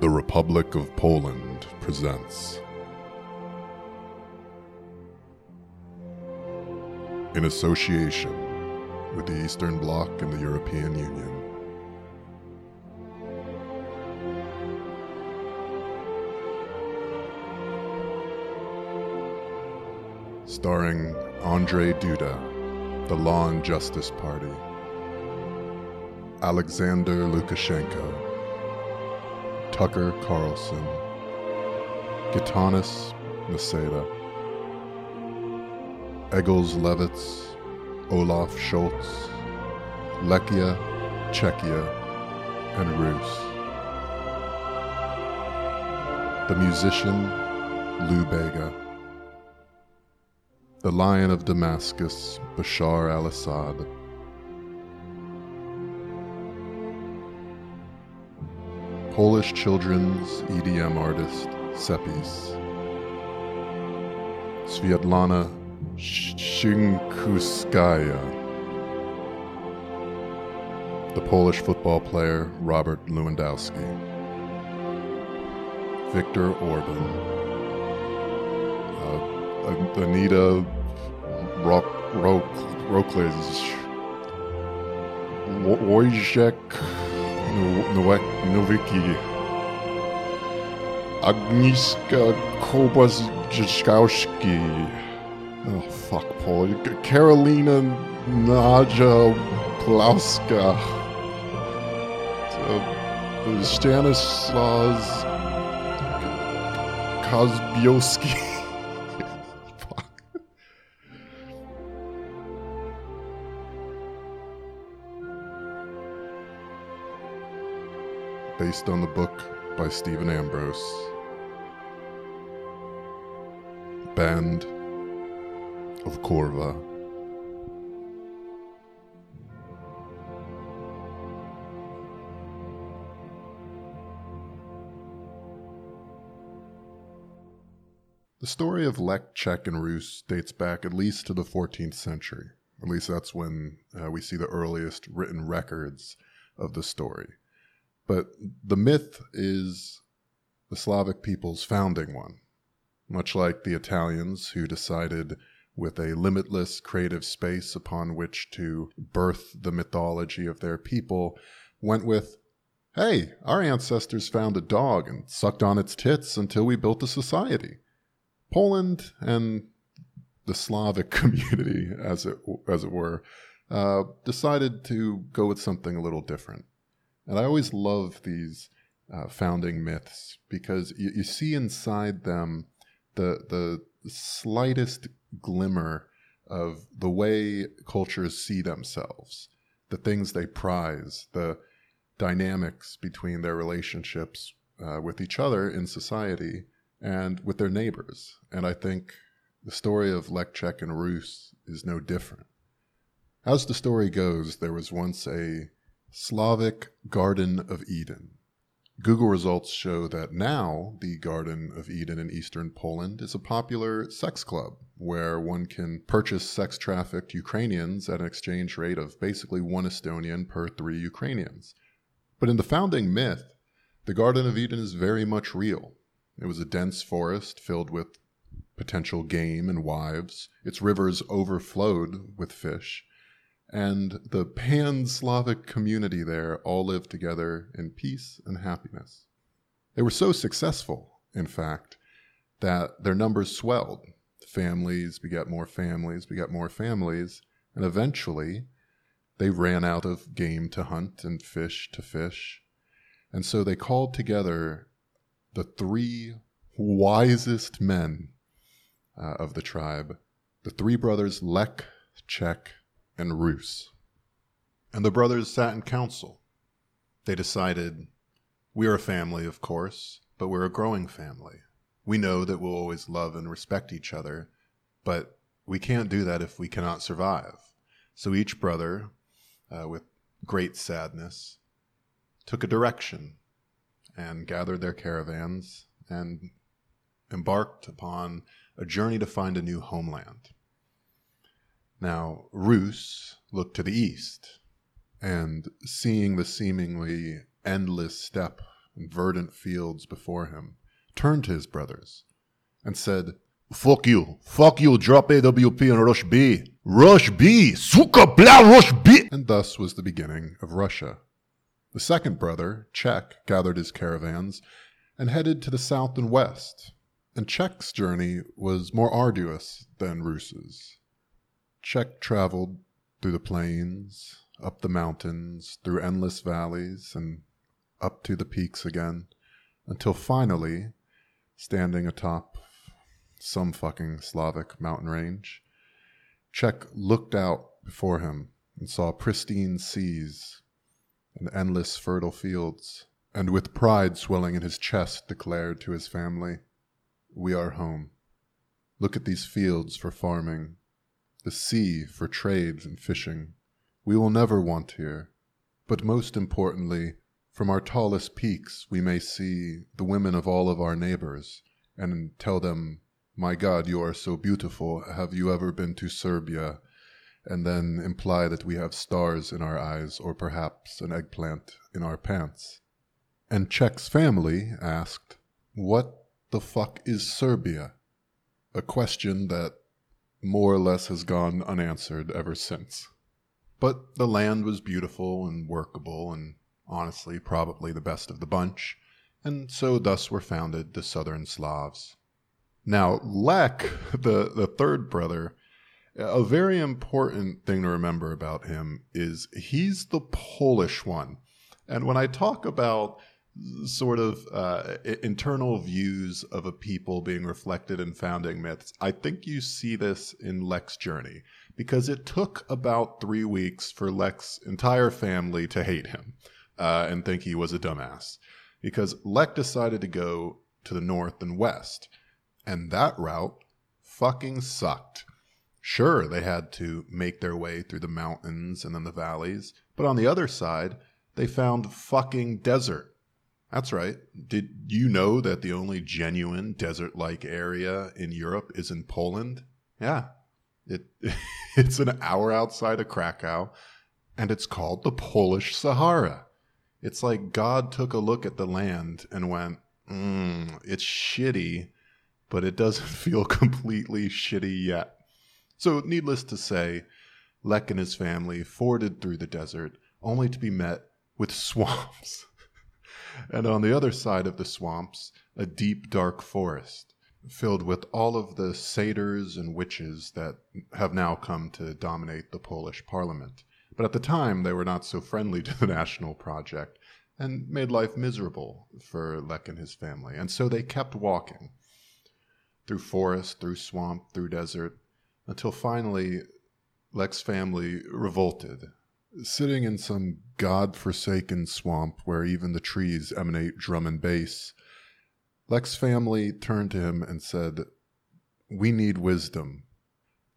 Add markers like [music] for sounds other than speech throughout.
The Republic of Poland presents. In association with the Eastern Bloc and the European Union. Starring Andrzej Duda, the Law and Justice Party, Alexander Lukashenko, Tucker Carlson, Gitanas Nausėda, Egils Levits, Olaf Scholz, Lechia, Czechia, and Rus. The musician Lou Bega. The Lion of Damascus, Bashar al Assad. Polish children's EDM artist Sepis. Sviatlana Tsikhanouskaya. The Polish football player Robert Lewandowski. Viktor Orban. Uh, Anita Rock, Rock. Wojciech Nowicki. Agnieszka Kobaczkowski. Oh, fuck, Paul. Carolina Naja Plauska. Stanislaus Kozbiowski. Based on the book by Stephen Ambrose. Band of Korva. The story of Lech, Czech, and Rus dates back at least to the 14th century. At least that's when uh, we see the earliest written records of the story. But the myth is the Slavic people's founding one, much like the Italians who decided with a limitless creative space upon which to birth the mythology of their people, went with, hey, our ancestors found a dog and sucked on its tits until we built a society. Poland and the Slavic [laughs] community, as it, as it were, uh, decided to go with something a little different. And I always love these uh, founding myths because you, you see inside them the, the slightest glimmer of the way cultures see themselves, the things they prize, the dynamics between their relationships uh, with each other in society and with their neighbors. And I think the story of Czech, and Rus is no different. As the story goes, there was once a Slavic Garden of Eden. Google results show that now the Garden of Eden in eastern Poland is a popular sex club where one can purchase sex trafficked Ukrainians at an exchange rate of basically one Estonian per three Ukrainians. But in the founding myth, the Garden of Eden is very much real. It was a dense forest filled with potential game and wives. Its rivers overflowed with fish. And the pan Slavic community there all lived together in peace and happiness. They were so successful in fact, that their numbers swelled. Families beget more families, beget more families, and eventually they ran out of game to hunt and fish to fish. And so they called together the three wisest men uh, of the tribe, the three brothers Lech, Czech, and Rus. And the brothers sat in council. They decided, we're a family, of course, but we're a growing family. We know that we'll always love and respect each other, but we can't do that if we cannot survive. So each brother, uh, with great sadness, took a direction and gathered their caravans and embarked upon a journey to find a new homeland. Now, Rus looked to the east, and seeing the seemingly endless steppe and verdant fields before him, turned to his brothers and said, Fuck you. Fuck you. Drop AWP and rush B. Rush B. Suka bla rush B. And thus was the beginning of Russia. The second brother, Czech, gathered his caravans and headed to the south and west. And Czech's journey was more arduous than Rus's. Czech traveled through the plains, up the mountains, through endless valleys, and up to the peaks again, until finally, standing atop some fucking Slavic mountain range, Czech looked out before him and saw pristine seas and endless fertile fields, and with pride swelling in his chest declared to his family, We are home. Look at these fields for farming, the sea for trades and fishing. We will never want here. But most importantly, from our tallest peaks we may see the women of all of our neighbors and tell them my God, you are so beautiful. Have you ever been to Serbia? And then imply that we have stars in our eyes or perhaps an eggplant in our pants. And Czech's family asked, What the fuck is Serbia? A question that more or less has gone unanswered ever since. But the land was beautiful and workable, and honestly, probably the best of the bunch, and so thus were founded the Southern Slavs. Now, Lech, [laughs] the, the third brother, a very important thing to remember about him is he's the Polish one. And when I talk about sort of uh, internal views of a people being reflected in founding myths, I think you see this in Lech's journey because it took about three weeks for Lech's entire family to hate him uh, and think he was a dumbass. Because Lech decided to go to the north and west and that route fucking sucked. Sure, they had to make their way through the mountains and then the valleys, but on the other side, they found fucking desert. That's right. Did you know that the only genuine desert like area in Europe is in Poland? Yeah. It, [laughs] it's an hour outside of Krakow, and it's called the Polish Sahara. It's like God took a look at the land and went, mm, it's shitty, but it doesn't [laughs] feel completely shitty yet. So, needless to say, Lech and his family forded through the desert only to be met with [laughs] swamps. And on the other side of the swamps, a deep, dark forest filled with all of the satyrs and witches that have now come to dominate the Polish parliament. But at the time, they were not so friendly [laughs] to the national project and made life miserable for Lech and his family. And so they kept walking through forest, through swamp, through desert, until finally Lech's family revolted. Sitting in some god forsaken swamp where even the trees emanate drum and bass, Lech's family turned to him and said, We need wisdom.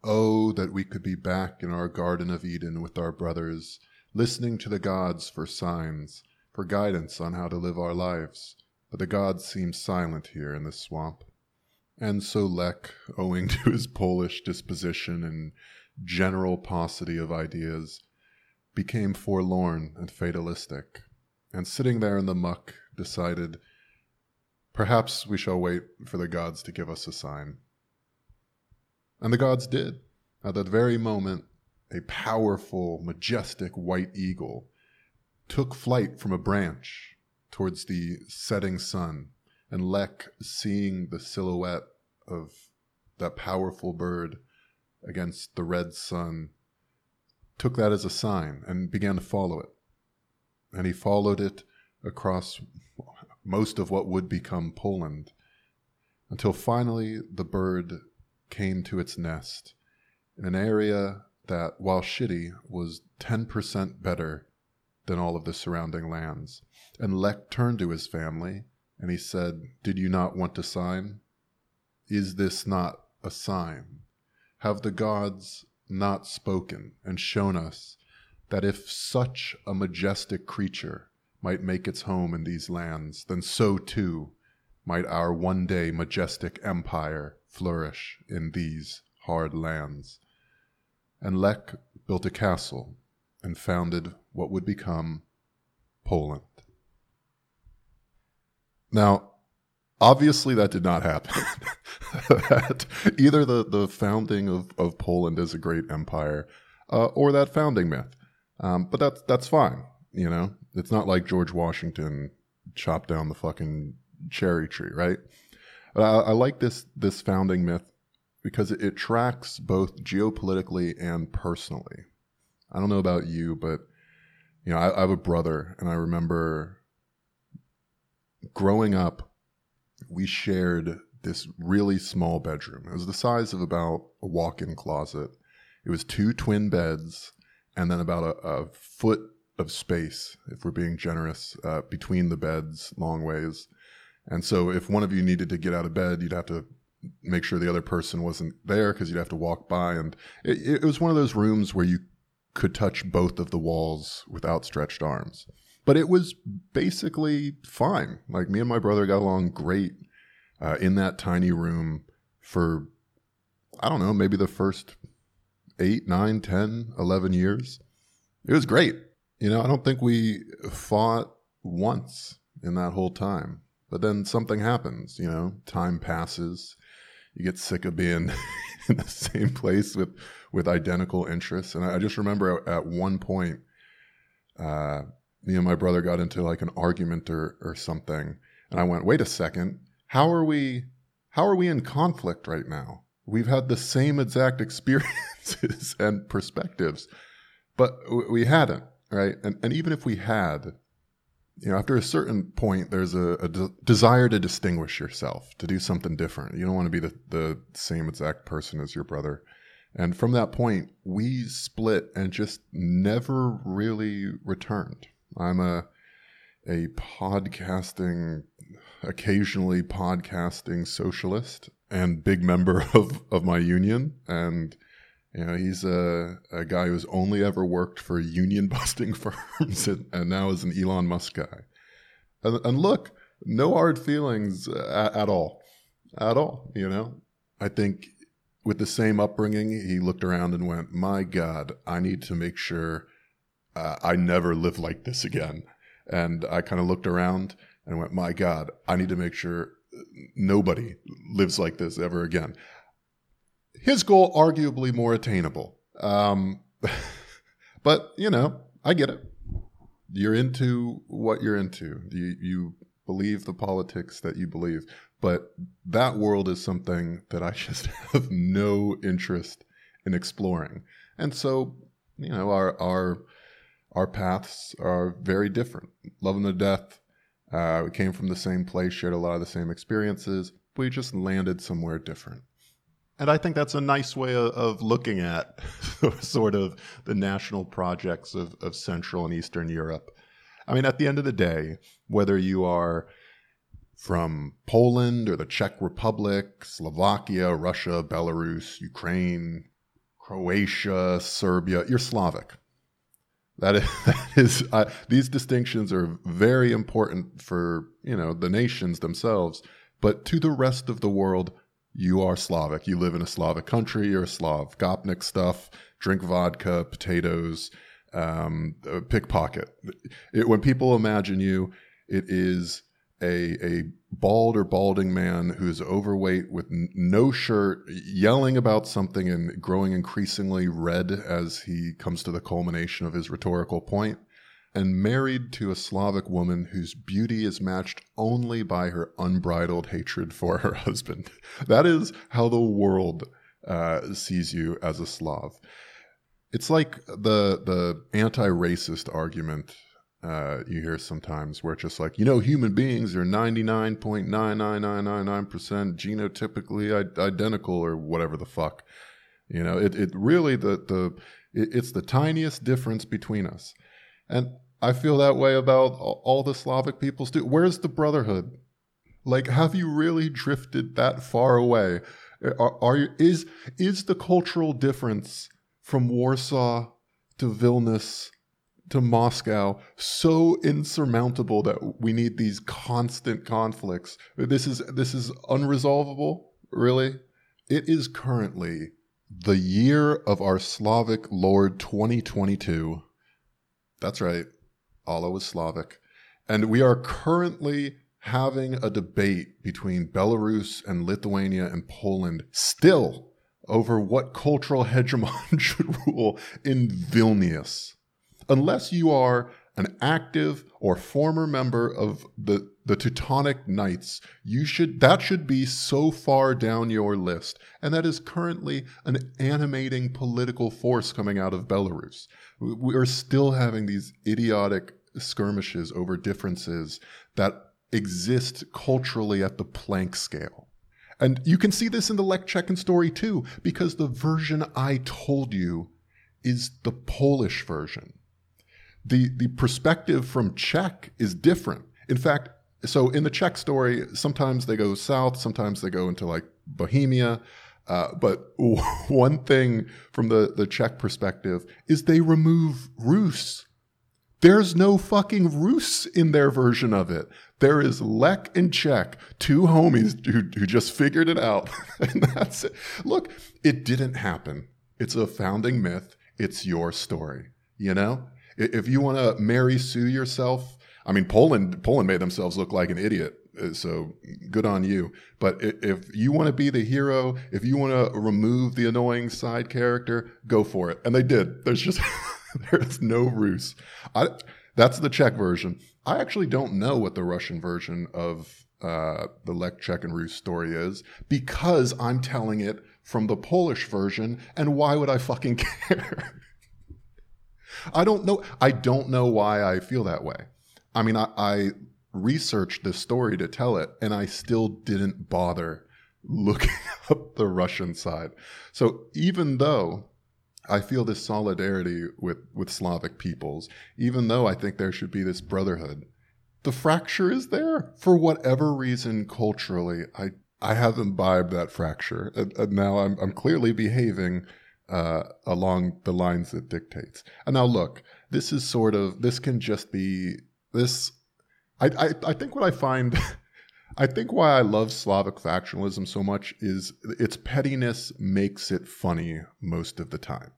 Oh, that we could be back in our Garden of Eden with our brothers, listening to the gods for signs, for guidance on how to live our lives. But the gods seem silent here in this swamp. And so Lech, owing to his Polish disposition and general paucity of ideas, became forlorn and fatalistic, and sitting there in the muck, decided, Perhaps we shall wait for the gods to give us a sign. And the gods did. At that very moment, a powerful, majestic white eagle took flight from a branch towards the setting sun And Lech, seeing the silhouette of that powerful bird against the red sun, took that as a sign and began to follow it. And he followed it across most of what would become Poland until finally the bird came to its nest in an area that, while shitty, was 10% better than all of the surrounding lands. And Lech turned to his family and he said, Did you not want to sign? Is this not a sign? Have the gods not spoken and shown us that if such a majestic creature might make its home in these lands, then so too might our one day majestic empire flourish in these hard lands. And Lech built a castle and founded what would become Poland. Now, obviously, that did not happen. that [laughs] either the, the founding of, of Poland as a great empire uh, or that founding myth. Um, but that's, that's fine. You know, it's not like George Washington chopped down the fucking cherry tree, right? But I, I like this this founding myth because it, it tracks both geopolitically and personally. I don't know about you, but you know, I, I have a brother, and I remember growing up, we shared this really small bedroom. It was the size of about a walk-in closet. It was two twin beds, and then about a, a foot of space, if we're being generous, uh, between the beds, long ways. And so if one of you needed to get out of bed, you'd have to make sure the other person wasn't there because you'd have to walk by. And it, it, was one of those rooms where you could touch both of the walls with outstretched arms. But it was basically fine. Like me and my brother got along great uh, in that tiny room for, I don't know, maybe the first eight, nine, ten, eleven years. It was great. You know, I don't think we fought once in that whole time. But then something happens, you know, time passes. You get sick of being [laughs] in the same place with with identical interests. And I just remember at one point, uh, me and my brother got into like an argument or, or something. And I went, wait a second, how are we how are we in conflict right now? We've had the same exact [laughs] experiences and perspectives, but we hadn't right? And, and even if we had, you know, after a certain point, there's a, a de- desire to distinguish yourself, to do something different. You don't want to be the, the same exact person as your brother. And from that point, we split and just never really returned. I'm a a podcasting, occasionally podcasting socialist and big member [laughs] of, of my union. And you know, he's a, a guy who's only ever worked for union [laughs] busting firms and, and, now is an Elon Musk guy. And, and look, no hard feelings uh, at, at, all. At all, you know? I think with the same upbringing, he looked around and went, My God, I need to make sure uh, I never live like this again. And I kind of looked around and went, My God, I need to make sure nobody lives like this ever again his goal arguably more attainable. Um, [laughs] but you know, I get it. You're into what you're into. You you believe the politics that you believe, but that world is something that I [laughs] just have no interest in exploring. And so, you know, our our our paths are very different. Love him to death. Uh, we came from the same place, shared a lot of the same experiences. We just landed somewhere different. And I think that's a nice way of, of looking at [laughs] sort of the national projects of, of Central and Eastern Europe. I mean, at the end of the day, whether you are from Poland or the Czech Republic, Slovakia, Russia, Belarus, Ukraine, Croatia, Serbia, you're Slavic. That is, [laughs] that is uh, these distinctions are very important for you know the nations themselves, but to the rest of the world, you are Slavic. You live in a Slavic country. You're a Slav. Gopnik stuff, drink vodka, potatoes, um, pickpocket. It, when people imagine you, it is a, a bald or balding man who's overweight with no shirt, yelling about something and growing increasingly red as he comes to the culmination of his rhetorical and married to a Slavic woman whose beauty is matched only by her unbridled hatred for her [laughs] husband. That is how the world uh, sees you as a Slav. It's like the the anti-racist argument uh, you hear sometimes where it's just like, you know, human beings are 99.99999% genotypically identical or whatever the fuck. You know, it, it really, the, the, it, it's the tiniest difference between us. And I feel that way about all the Slavic peoples too. Where's the brotherhood? Like, have you really drifted that far away? Are, are you, is, is the cultural difference from Warsaw to Vilnius to Moscow so insurmountable that we need these constant conflicts. This is this is unresolvable, really. It is currently the year of our Slavic Lord 2022. That's right. Allah was Slavic. And we are currently having a debate between Belarus and Lithuania and Poland still over what cultural [laughs] hegemon should rule in Vilnius unless you are an active or former member of the, the Teutonic Knights, you should that should be so far down your list. And that is currently an animating political force coming out of Belarus. We are still having these idiotic skirmishes over differences that exist culturally at the Planck scale. And you can see this in the Lech Checkin story too, because the version I told you is the Polish version the the perspective from Czech is different. In fact, so in the Czech story, sometimes they go south, sometimes they go into like Bohemia. Uh, but [laughs] one thing from the, the Czech perspective is they remove Rus. There's no fucking Rus in their version of it. There is Lech and Czech, two homies who, who just figured it out. [laughs] and that's it. Look, it didn't happen. It's a founding myth. It's your story, you know? If you want to Mary Sue yourself, I mean, Poland Poland made themselves look like an idiot. Uh, so good on you. But if you want to be the hero, if you want to remove the annoying side character, go for it. And they did. There's just [laughs] there's no Rus. I, that's the Czech version. I actually don't know what the Russian version of uh, the Lech Czech and Rus story is because I'm telling it from the Polish version. And why would I fucking [laughs] care? I don't know. I don't know why I feel that way. I mean, I, I researched this story to tell it, and I still didn't bother looking [laughs] up the Russian side. So even though I feel this solidarity with, with Slavic peoples, even though I think there should be this brotherhood, the fracture is there for whatever reason culturally. I, I have imbibed that fracture, and, and now I'm, I'm clearly behaving uh, along the lines it dictates. And now, look, this is sort of this can just be this. I I, I think what I find. [laughs] I think why I love Slavic factionalism so much is its pettiness makes it funny most of the time.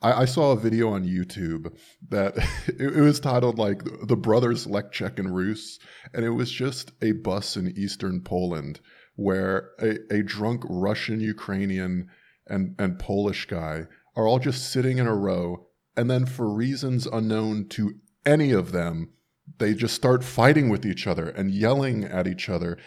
I, I saw a video on YouTube that [laughs] it, it, was titled like "The Brothers Lech Czech and Rus," and it was just a bus in eastern Poland where a, a drunk Russian Ukrainian and, and Polish guy are all just sitting in a row. And then, for reasons unknown to any of them, they just start fighting with each other and yelling at each other.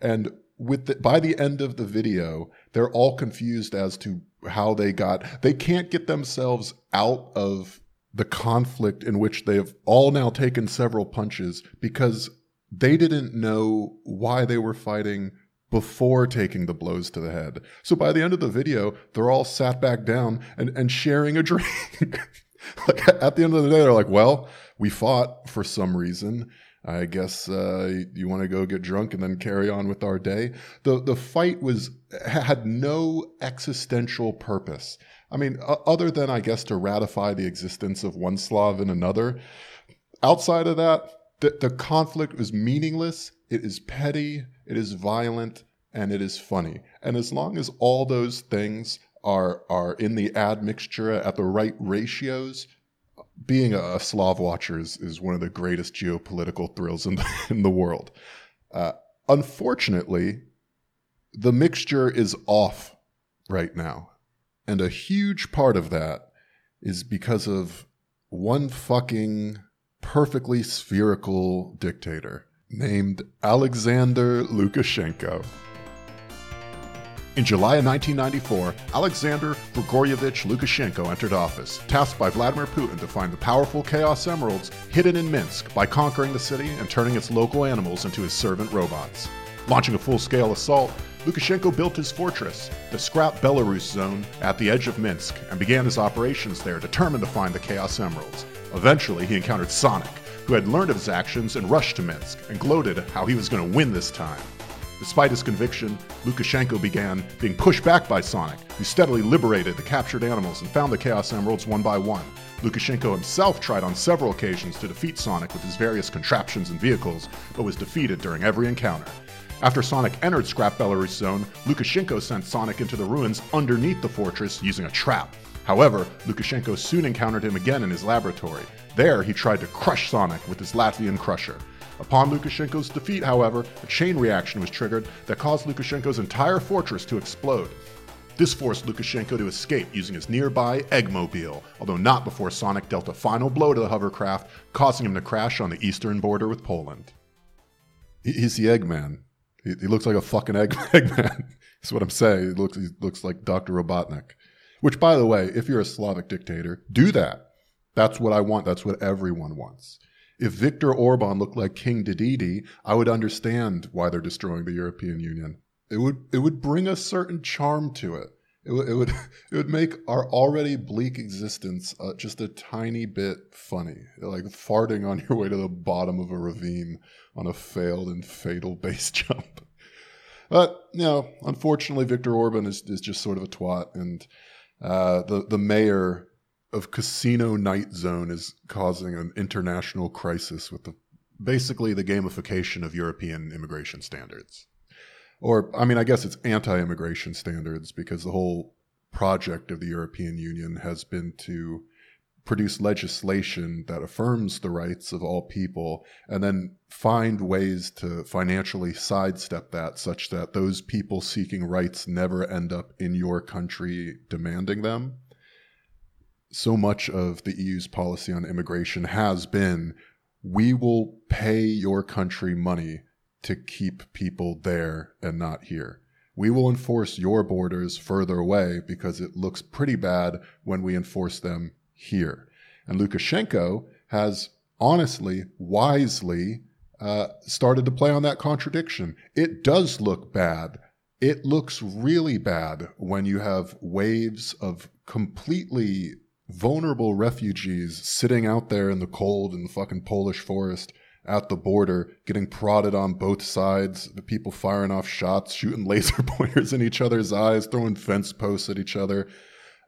And with the, by the end of the video, they're all confused as to how they got. They can't get themselves out of the conflict in which they have all now taken several punches because they didn't know why they were fighting before taking the blows to the head. So by the end of the video, they're all sat back down and, and sharing a [laughs] drink. like at the end of the day, they're like, well, we fought for some reason. I guess uh, you want to go get drunk and then carry on with our day. The the fight was had no existential purpose. I mean, other than I guess to ratify the existence of one Slav and another. Outside of that, the, the conflict was meaningless. It is petty. It is violent and it is funny. And as long as all those things are are in the admixture at the right ratios, being a, Slav watcher is, is one of the greatest geopolitical thrills in the, [laughs] in the world. Uh, unfortunately, the mixture is off right now. And a huge part of that is because of one fucking perfectly spherical dictator named Alexander Lukashenko. In July of 1994, Alexander Grigoryevich Lukashenko entered office, tasked by Vladimir Putin to find the powerful Chaos Emeralds hidden in Minsk by conquering the city and turning its local animals into his servant robots. Launching a full scale assault, Lukashenko built his fortress, the Scrap Belarus zone, at the edge of Minsk and began his operations there, determined to find the Chaos Emeralds. Eventually, he encountered Sonic, who had learned of his actions and rushed to Minsk and gloated how he was going to win this time. Despite his conviction, Lukashenko began being pushed back by Sonic, who steadily liberated the captured animals and found the Chaos Emeralds one by one. Lukashenko himself tried on several occasions to defeat Sonic with his various contraptions and vehicles, but was defeated during every encounter. After Sonic entered Scrap Belarus Zone, Lukashenko sent Sonic into the ruins underneath the fortress using a trap. However, Lukashenko soon encountered him again in his laboratory. There, he tried to crush Sonic with his Latvian Crusher. Upon Lukashenko's defeat, however, a chain reaction was triggered that caused Lukashenko's entire fortress to explode. This forced Lukashenko to escape using his nearby Eggmobile, although not before Sonic dealt a final blow to the hovercraft, causing him to crash on the eastern border with Poland. He's the Eggman. He, looks like a fucking egg, [laughs] Eggman. That's what I'm saying. He looks, he looks like Dr. Robotnik. Which, by the way, if you're a Slavic dictator, do that. That's what I want. That's what everyone wants. If Viktor Orban looked like King Dedede, I would understand why they're destroying the European Union. It would it would bring a certain charm to it. It, would it would [laughs] it would make our already bleak existence uh, just a tiny bit funny, like farting on [laughs] your way to the bottom of a ravine on a failed and fatal [laughs] base jump. But you know, unfortunately, Viktor Orban is, is just sort of a twat, and uh, the the mayor of Casino Night Zone is causing an international crisis with the basically the gamification of European immigration standards. Or, I mean, I guess it's anti immigration standards because the whole project of the European Union has been to produce legislation that affirms the rights of all people and then find ways to financially sidestep that such that those people seeking rights never end up in your country demanding them so much of the EU's policy on immigration has been we will pay your country money to keep people there and not here. We will enforce your borders further away because it looks pretty bad when we enforce them here. And Lukashenko has honestly, wisely uh, started to play on that contradiction. It does look bad. It looks really bad when you have waves of completely vulnerable refugees sitting out there in the cold in the fucking Polish forest at the border, getting prodded on both sides, the people firing off shots, shooting [laughs] laser pointers in each other's eyes, throwing fence posts at each other.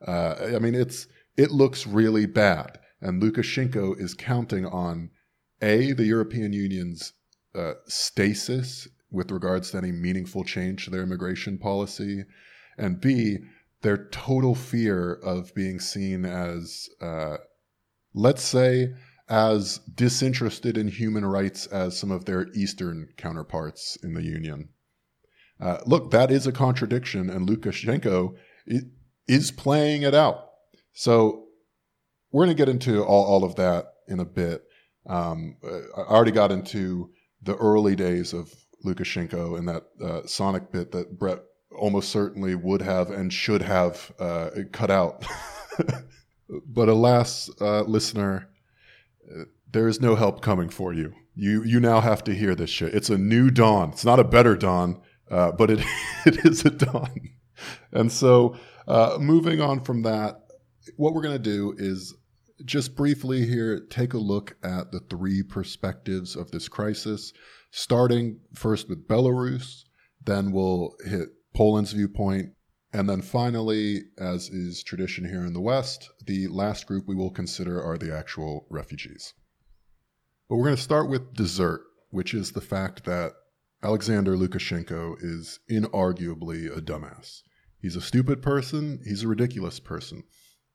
Uh, I mean, it's it looks really bad, and Lukashenko is counting on a the European Union's uh, stasis with regards to any meaningful change to their immigration policy, and b their total fear of being seen as, uh, let's say, as disinterested in human rights as some of their Eastern counterparts in the Union. Uh, look, that is a contradiction, and Lukashenko is playing it out. So we're going to get into all, all of that in a bit. Um, I already got into the early days of Lukashenko and that uh, Sonic bit that Brett almost certainly would have and should have uh, cut out. [laughs] but alas, uh, listener, there is no help coming for you. You you now have to hear this shit. It's a new dawn. It's not a better dawn, uh, but it [laughs] it is a dawn. And so, uh, moving on from that, what we're going to do is just briefly here take a look at the three perspectives of this crisis, starting first with Belarus. Then we'll hit Poland's viewpoint. And then finally, as is tradition here in the West, the last group we will consider are the actual refugees. But we're going to start with dessert, which is the fact that Alexander Lukashenko is inarguably a dumbass. He's a stupid person, he's a ridiculous person.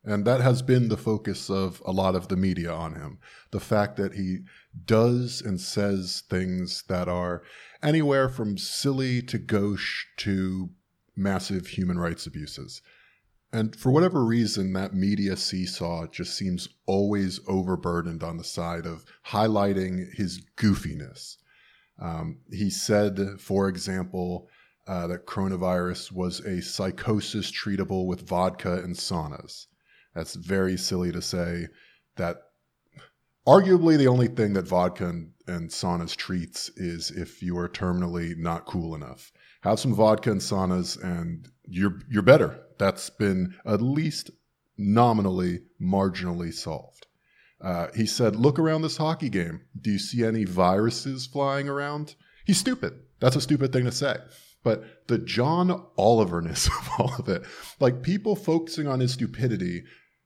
And that has been the focus of a lot of the media on him. The fact that he does and says things that are anywhere from silly to gauche to massive human rights abuses. And for whatever reason, that media seesaw just seems always overburdened on the side of highlighting his goofiness. Um, he said, for example, uh, that coronavirus was a psychosis treatable with vodka and saunas. That's very silly to say. That arguably the only thing that vodka and, and saunas treats is if you are terminally not cool enough. Have some vodka and saunas, and you're you're better. That's been at least nominally, marginally solved. Uh, he said, "Look around this hockey game. Do you see any viruses flying around?" He's stupid. That's a stupid thing to say. But the John Oliverness [laughs] of all of it, like people focusing on his stupidity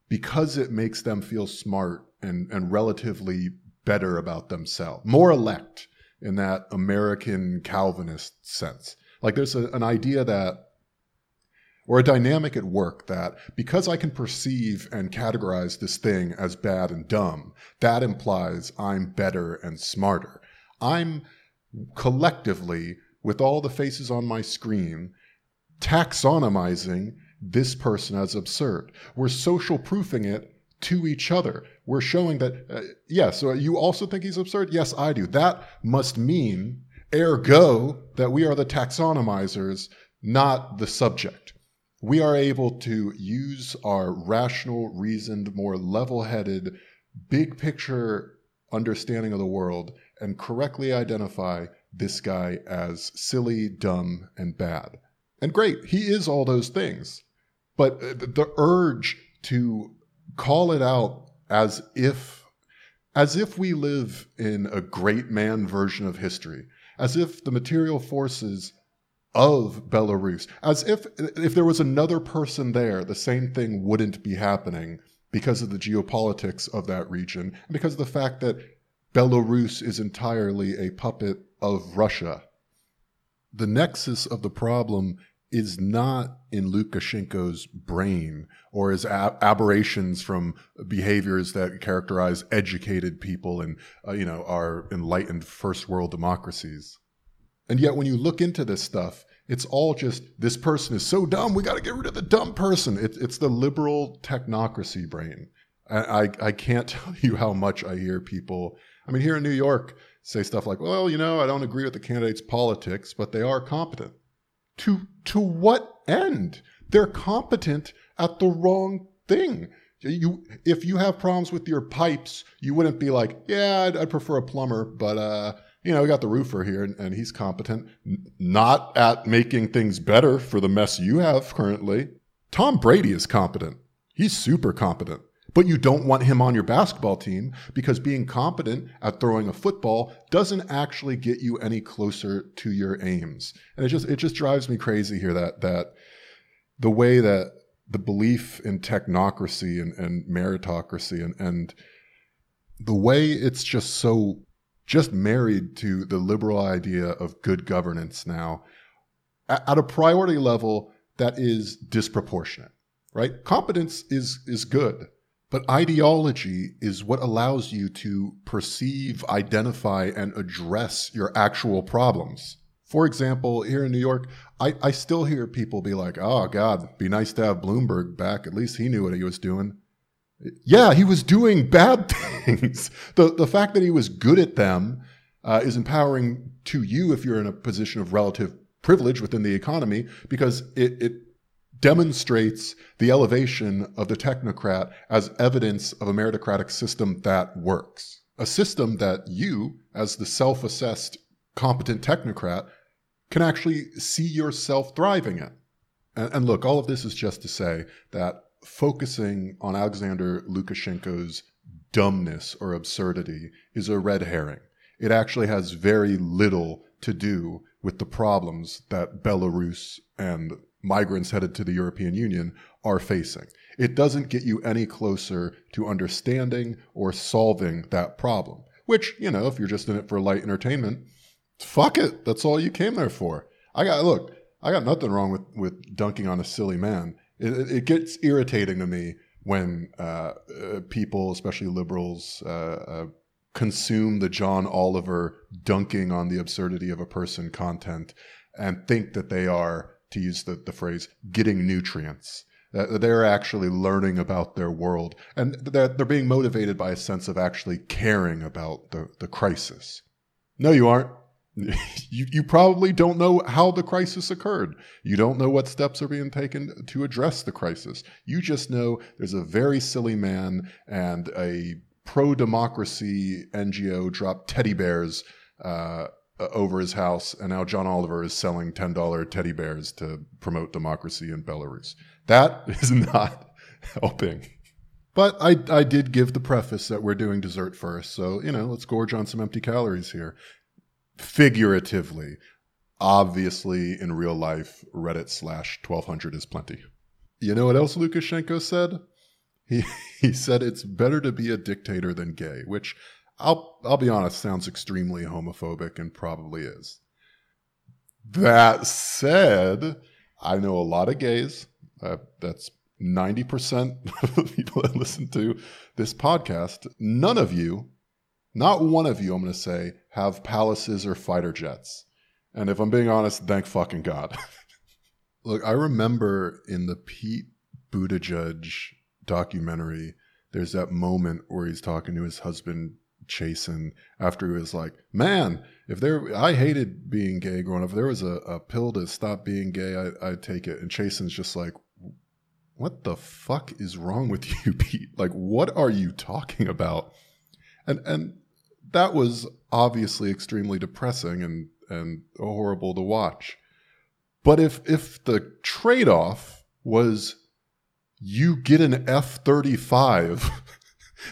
because it makes them feel smart and, and relatively better about themselves, more elect in that American Calvinist sense. Like there's a, an idea that, or a dynamic at work that because I can perceive and categorize this thing as bad and dumb, that implies I'm better and smarter. I'm collectively with all the faces on my screen, taxonomizing this person as absurd. We're social proofing it to each other. We're showing that, uh, yes, so you also think he's absurd? Yes, I do. That must mean, ergo, that we are the taxonomizers, not the subject. We are able to use our rational, reasoned, more level headed, big picture understanding of the world and correctly identify this guy as silly, dumb, and bad. And great, he is all those things. But uh, the urge to call it out as if as if we live in a great man version of history, as if the material forces of Belarus, as if if there was another person there, the same thing wouldn't be happening because of the geopolitics of that region and because of the fact that Belarus is entirely a puppet of Russia. The nexus of the problem is not in Lukashenko's brain or his ab- aberrations from behaviors that characterize educated people and uh, you know our enlightened first world democracies. And yet when you look into this stuff, it's all just this person is so dumb, we got to get rid of the dumb person. It, it's the liberal technocracy brain. I, I, I can't [laughs] tell you how much I hear people. I mean, here in New York, say stuff like, well, you know, I don't agree with the candidate's politics, but they are competent. To, to what end? They're competent at the wrong thing. You, if you have problems with your pipes, you wouldn't be like, yeah, I'd, I'd prefer a plumber, but, uh, you know, we got the roofer here and, and he's competent, not at making things better for the mess you have currently. Tom Brady is competent. He's super competent. But you don't want him on your basketball team because being competent at throwing a football doesn't actually get you any closer to your aims. And it just it just drives me crazy here that that the way that the belief in technocracy and, and meritocracy and, and the way it's just so just married to the liberal idea of good governance now at, at a priority level that is disproportionate right competence is is good but ideology is what allows you to perceive, identify, and address your actual problems. For example, here in New York, I, I still hear people be like, oh, God, be nice to have Bloomberg back. At least he knew what he was doing. Yeah, he was doing bad [laughs] things. the, the fact that he was good at them uh, is empowering to you if you're in a position of relative privilege within the economy because it, it demonstrates the elevation of the technocrat as evidence of a meritocratic system that works. A system that you, as the self assessed competent technocrat, can actually see yourself thriving in. And, and, look, all of this is just to say that focusing on Alexander Lukashenko's dumbness or absurdity is a red herring. It actually has very little to do with the problems that Belarus and migrants headed to the European Union are facing. It doesn't get you any closer to understanding or solving that problem. Which, you know, if you're just in it for light entertainment, fuck it. That's all you came there for. I got, look, I got nothing wrong with, with dunking on a silly man. It, it gets irritating to me when uh, uh, people, especially liberals, uh, uh, consume the John Oliver dunking on the absurdity of a person content and think that they are to use the, the phrase, getting nutrients. That they're actually learning about their world, and that they're being motivated by a sense of actually caring about the, the crisis. No, you aren't. [laughs] you, you probably don't know how the crisis occurred. You don't know what steps are being taken to address the crisis. You just know there's a very silly man and a pro democracy NGO dropped teddy bears uh, Uh, over his house, and now John Oliver is selling $10 teddy bears to promote democracy in Belarus. That [laughs] is not helping. But I, I did give the preface that we're doing dessert first, so, you know, let's gorge on some empty calories here figuratively. Obviously, in real life, Reddit slash 1200 is plenty. You know what else Lukashenko said? He, [laughs] he said it's better to be a dictator than gay, which I'll, I'll be honest, sounds extremely homophobic and probably is. That said, I know a lot of gays. Uh, that's 90% [laughs] of the people that listen to this podcast. None of you not one of you, I'm going to say, have palaces or fighter jets. And if I'm being honest, thank fucking God. [laughs] Look, I remember in the Pete Buttigieg documentary, there's that moment where he's talking to his husband, Chasten, after he was like, Man, if there, I hated being gay growing up. If there was a, a pill to stop being gay, I, I'd take it. And Chasten's just like, What the fuck is wrong with [laughs] you, Pete? Like, what are you talking about? And, and that was obviously extremely depressing and, and horrible to watch. But if, if the trade off was you get an F 35,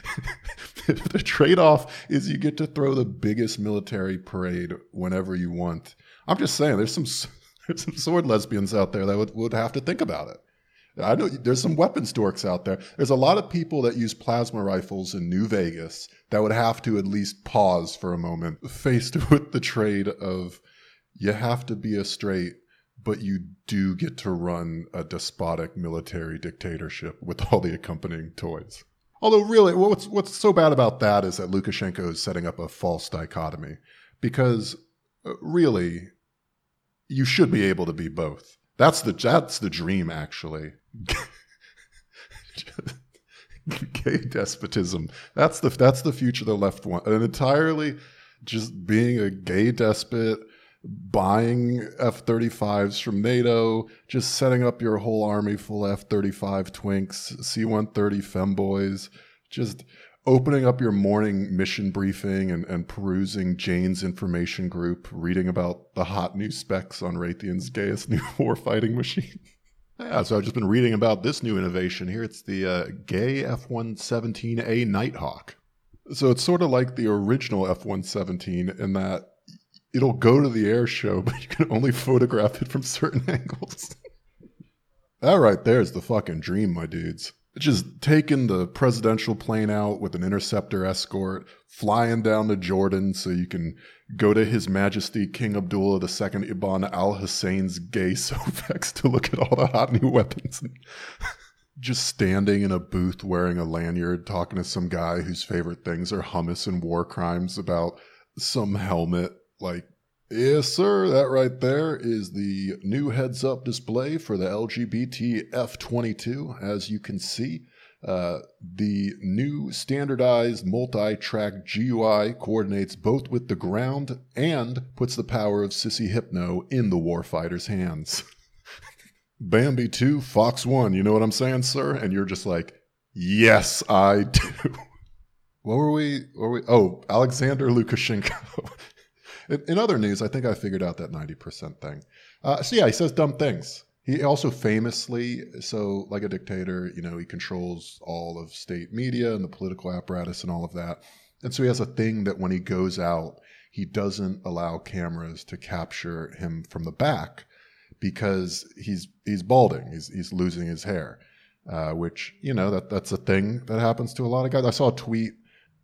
if [laughs] [laughs] the trade off is you get to throw the biggest military parade whenever you want, I'm just saying there's some, [laughs] there's some sword lesbians out there that would, would have to think about it. I know there's some weapons dorks out there. There's a lot of people that use plasma rifles in New Vegas that would have to at least pause for a moment, faced [laughs] with the trade of you have to be a straight, but you do get to run a despotic military dictatorship with all the accompanying toys. Although, really, what's what's so bad about that is that Lukashenko is setting up a false dichotomy, because uh, really, you should be able to be both. That's the that's the dream, actually. [laughs] Gay despotism. That's the that's the future the left want. An entirely just being a gay despot, buying F 35s from NATO, just setting up your whole army full of F 35 twinks, C 130 femboys, just opening up your morning mission briefing and, and perusing Jane's information group, reading about the hot new specs on Raytheon's gayest new [laughs] warfighting machine. yeah, so I've just been reading about this new innovation here. It's the uh, gay F 117A Nighthawk. So it's sort of like the original F 117 in that it'll go to the air show, [laughs] but you can only photograph it from certain [laughs] angles. that right there is the fucking dream, my dudes just taking the presidential plane out with an interceptor escort, flying down to Jordan so you can go to His Majesty King Abdullah II Ibn al Hussein's gay [laughs] Sofex to look at all the hot new weapons. just standing in a booth wearing a lanyard, talking to some guy whose favorite things are hummus and war crimes about some helmet. Like, Yes, sir. That right there is the new heads up display for the LGBT F22. As you can see, uh, the new standardized multi track GUI coordinates both with the ground and puts the power of Sissy Hypno in the warfighter's hands. [laughs] Bambi 2, Fox 1, you know what I'm saying, sir? And you're just like, yes, I do. [laughs] What were we? What were we? Oh, Alexander Lukashenko [laughs] in other news, I think I figured out that 90% thing. Uh, so yeah, he says dumb things. He also famously, so like a dictator, you know, he controls all of state media and the political apparatus and all of that. And so he has a thing that when he goes out, he doesn't allow cameras to capture him from the back because he's he's balding. He's he's losing his hair, uh, which you know that that's a thing that happens to a lot of guys. I saw a tweet.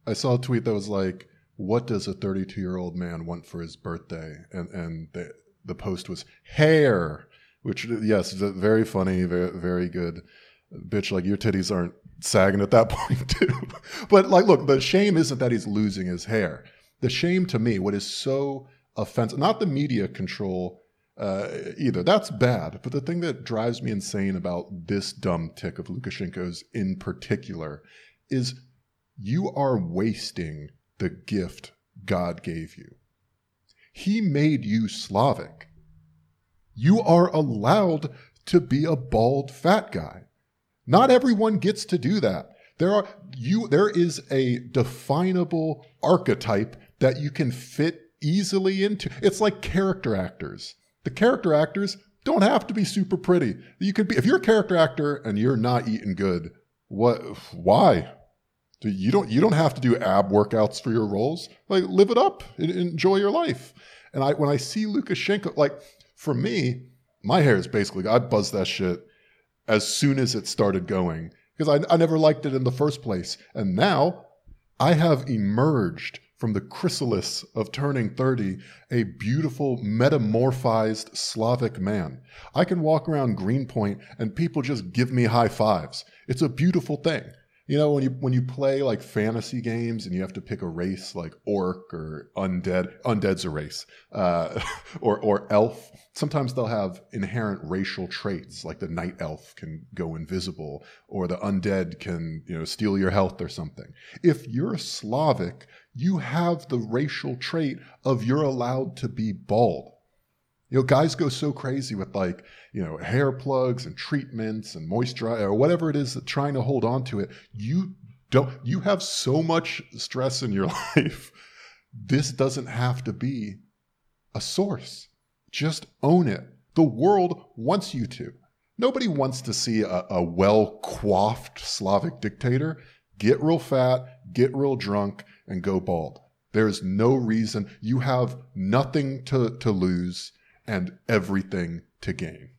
I saw a tweet that was like, what does a 32 year old man want for his birthday? And, and the, the post was hair, which, yes, very funny, very, very good. Bitch, like your titties aren't sagging at that [laughs] point, too. but like, look, the shame isn't that he's losing his hair. The shame to me, what is so offensive, not the media control, uh, either. That's bad. But the thing that drives me insane about this dumb tic of Lukashenko's in particular is you are wasting the gift God gave you. He made you Slavic. You are allowed to be a bald fat guy. Not everyone gets to do that. There are you there is a definable archetype that you can fit easily into. It's like character actors. The character actors don't have to be super pretty. You could be if you're a character actor and you're not eating good, what why? You don't you don't have to do ab workouts for your roles. Like live it up, enjoy your life. And I when I see Lukashenko, like for me, my hair is basically I buzzed that shit as soon as it started going because I, I never liked it in the first place. And now I have emerged from the chrysalis of turning 30 a beautiful metamorphized Slavic man. I can walk around Greenpoint and people just give me high fives. It's a beautiful thing. You know, when you when you play like fantasy games and you have to pick a race like orc or undead, undead's a race, uh, [laughs] or or elf. Sometimes they'll have inherent racial traits, like the night elf can go invisible, or the undead can you know steal your health or something. If you're Slavic, you have the racial trait of you're allowed to be bald. You know, guys go so crazy with like, you know, hair plugs and treatments and moisturizer or whatever it is that trying to hold on to it. You don't, you have so much stress in your [laughs] life. This doesn't have to be a source. Just own it. The world wants you to. Nobody wants to see a, a well coiffed Slavic dictator get real fat, get real drunk, and go bald. There's no reason. You have nothing to, to lose and everything to gain.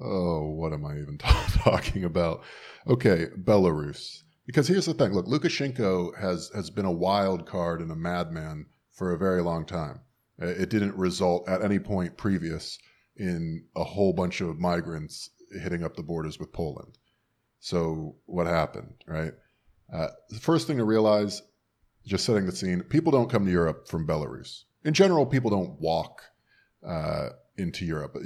Oh, what am I even [laughs] talking about? Okay, Belarus. Because here's the thing look, Lukashenko has, has been a wild card and a madman for a very long time. It didn't result at any point previous in a whole bunch of migrants hitting up the borders with Poland. So, what happened, right? Uh, the first thing to realize, just setting the scene, people don't come to Europe from Belarus. In general, people don't walk uh, into Europe,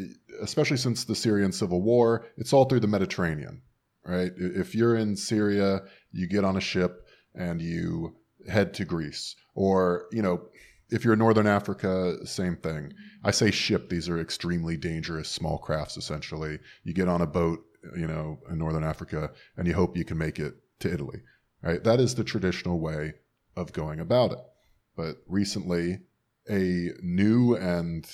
especially since the Syrian civil war. It's all through the Mediterranean, right? If you're in Syria, you get on a ship and you head to Greece, or you know, if you're in Northern Africa, same thing. I say ship; these are extremely dangerous small crafts. Essentially, you get on a boat, you know, in Northern Africa, and you hope you can make it to Italy. Right? That is the traditional way of going about it. But recently, a new and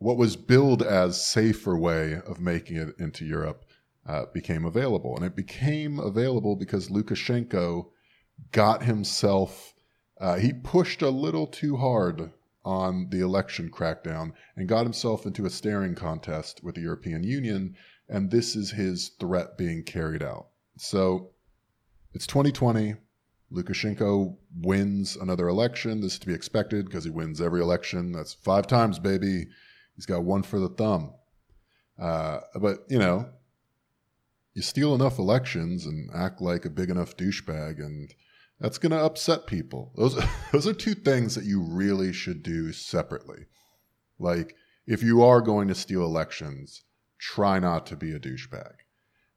what was billed as safer way of making it into Europe uh, became available. And it became available because Lukashenko got himself, uh, he pushed a little too hard on the election crackdown and got himself into a staring contest with the European Union. And this is his threat being carried out. So it's 2020. Lukashenko wins another election. This is to be expected because he wins every election. That's five times, baby. He's got one for the thumb. Uh, but, you know, you steal enough elections and act like a big enough douchebag, and that's going to upset people. Those, [laughs] those are two things that you really should do separately. Like, if you are going to steal elections, try not to be a douchebag.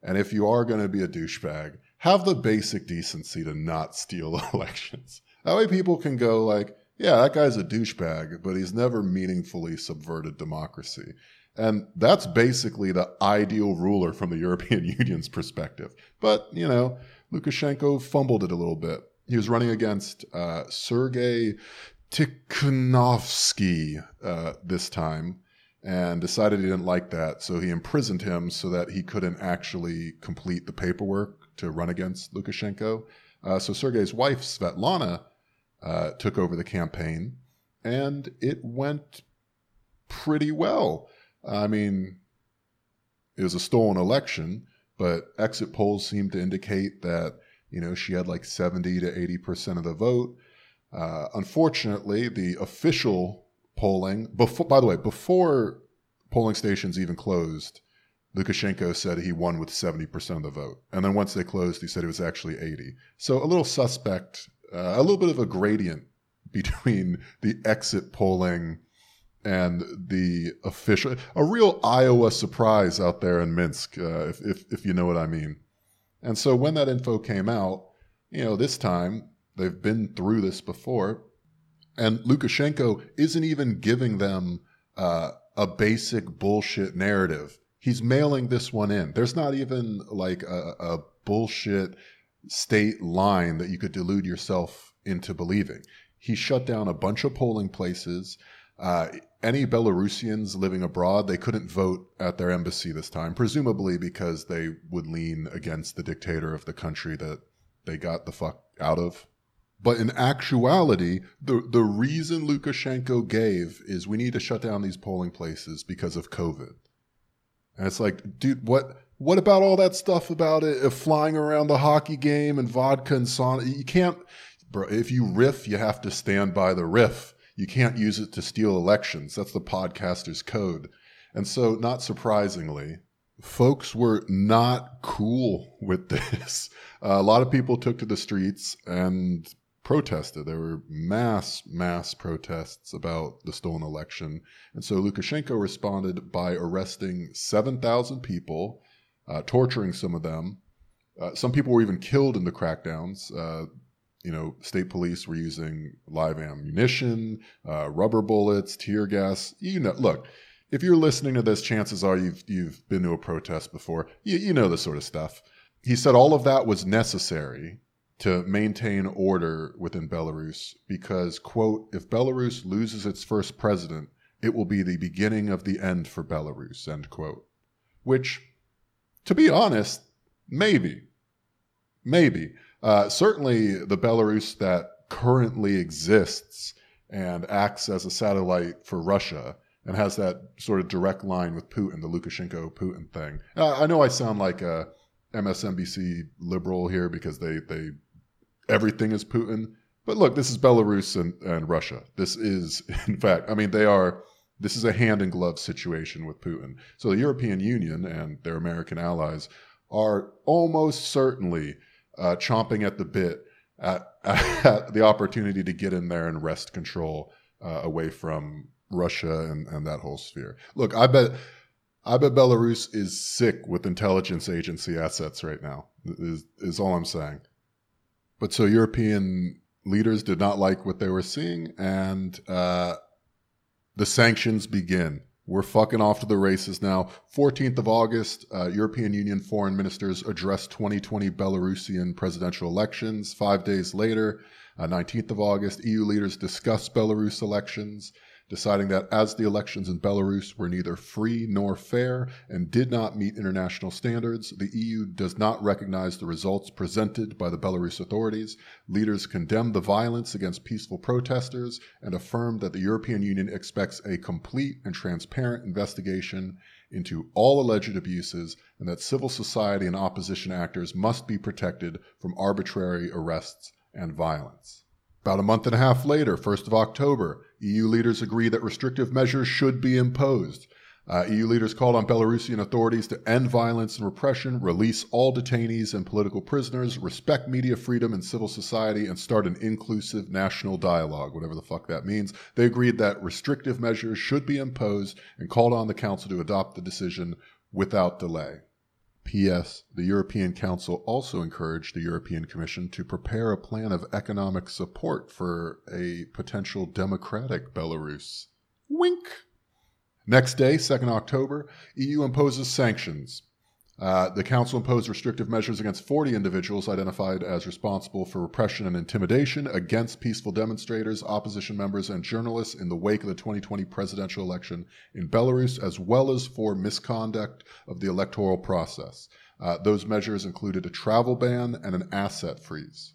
And if you are going to be a douchebag, have the basic decency to not steal [laughs] elections. That way people can go like, yeah, that guy's a douchebag, but he's never meaningfully subverted democracy. And that's basically the ideal ruler from the [laughs] European Union's perspective. But, you know, Lukashenko fumbled it a little bit. He was running against uh, Sergei Tikhanovsky uh, this time and decided he didn't like that. So he imprisoned him so that he couldn't actually complete the paperwork to run against Lukashenko. Uh, so Sergei's wife, Svetlana, uh, took over the campaign, and it went pretty well. I mean, it was a stolen election, but exit polls seemed to indicate that you know she had like 70 to 80 percent of the vote. Uh, unfortunately, the official polling, before, by the way, before polling stations even closed, Lukashenko said he won with 70% of the vote. And then once they closed, he said it was actually 80. So a little suspect uh, a little bit of a gradient between the exit polling and the official, a real Iowa surprise out there in Minsk, uh, if, if, if you know what I mean. And so when that info came out, you know, this time they've been through this before, and Lukashenko isn't even giving them uh, a basic bullshit narrative. He's mailing this one in. There's not even like a, a bullshit state line that you could delude yourself into believing. He shut down a bunch of polling places. Uh, any Belarusians living abroad, they couldn't vote at their embassy this time, presumably because they would lean against the dictator of the country that they got the fuck out of. But in actuality, the, the reason Lukashenko gave is we need to shut down these polling places because of COVID. And it's like, dude, what what about all that stuff about it flying around the hockey game and vodka and sauna? You can't, bro. If you riff, you have to stand by the riff. You can't use it to steal elections. That's the podcaster's code. And so, not surprisingly, folks were not cool with [laughs] this. Uh, a lot of people took to the streets and protested. There were mass, mass protests about the stolen election. And so Lukashenko responded by arresting 7,000 people, uh, torturing some of them. Uh, some people were even killed in the crackdowns. Uh, you know, state police were using live ammunition, uh, rubber bullets, tear gas. You know, look, if you're listening to this, chances are you've you've been to a protest before. You, you know this sort of stuff. He said all of that was necessary to maintain order within Belarus because, quote, if Belarus loses its first president, it will be the beginning of the end for Belarus, end quote. Which, to be honest, maybe. Maybe. Uh, certainly, the Belarus that currently exists and acts as a satellite for Russia and has that sort of direct line with Putin, the Lukashenko Putin thing. Uh, I know I sound like a MSNBC liberal here because they, they everything is Putin. But look, this is Belarus and, and Russia. This is, [laughs] in fact, I mean, they are, this is a hand in glove situation with Putin. So the European Union and their American allies are almost certainly uh, chomping at the bit at, [laughs] at, the opportunity to get in there and wrest control uh, away from Russia and, and that whole sphere. Look, I bet. I bet Belarus is sick with intelligence agency assets right now. Is is all I'm saying. But so European leaders did not like what they were seeing, and uh, the sanctions begin. We're fucking off to the races now. 14th of August, uh, European Union foreign ministers address 2020 Belarusian presidential elections. Five days later, uh, 19th of August, EU leaders discuss Belarus elections deciding that as the elections in Belarus were neither free nor fair and did not meet international standards, the EU does not recognize the results presented by the Belarus authorities. Leaders condemned the violence against peaceful protesters and affirmed that the European Union expects a complete and transparent investigation into all alleged abuses and that civil society and opposition actors must be protected from arbitrary arrests and violence. About a month and a half later, 1st of October, EU leaders agree that restrictive measures should be imposed. Uh, EU leaders called on Belarusian authorities to end violence and repression, release all detainees and political prisoners, respect media freedom and civil society, and start an inclusive national dialogue, whatever the fuck that means. They agreed that restrictive measures should be imposed and called on the Council to adopt the decision without delay. P.S. The European Council also encouraged the European Commission to prepare a plan of economic support for a potential democratic Belarus. Wink! Next day, 2nd October, EU imposes sanctions. Uh, the Council imposed restrictive measures against 40 individuals identified as responsible for repression and intimidation against peaceful demonstrators, opposition members, and journalists in the wake of the 2020 presidential election in Belarus, as well as for misconduct of the electoral process. Uh, those measures included a travel ban and an asset freeze.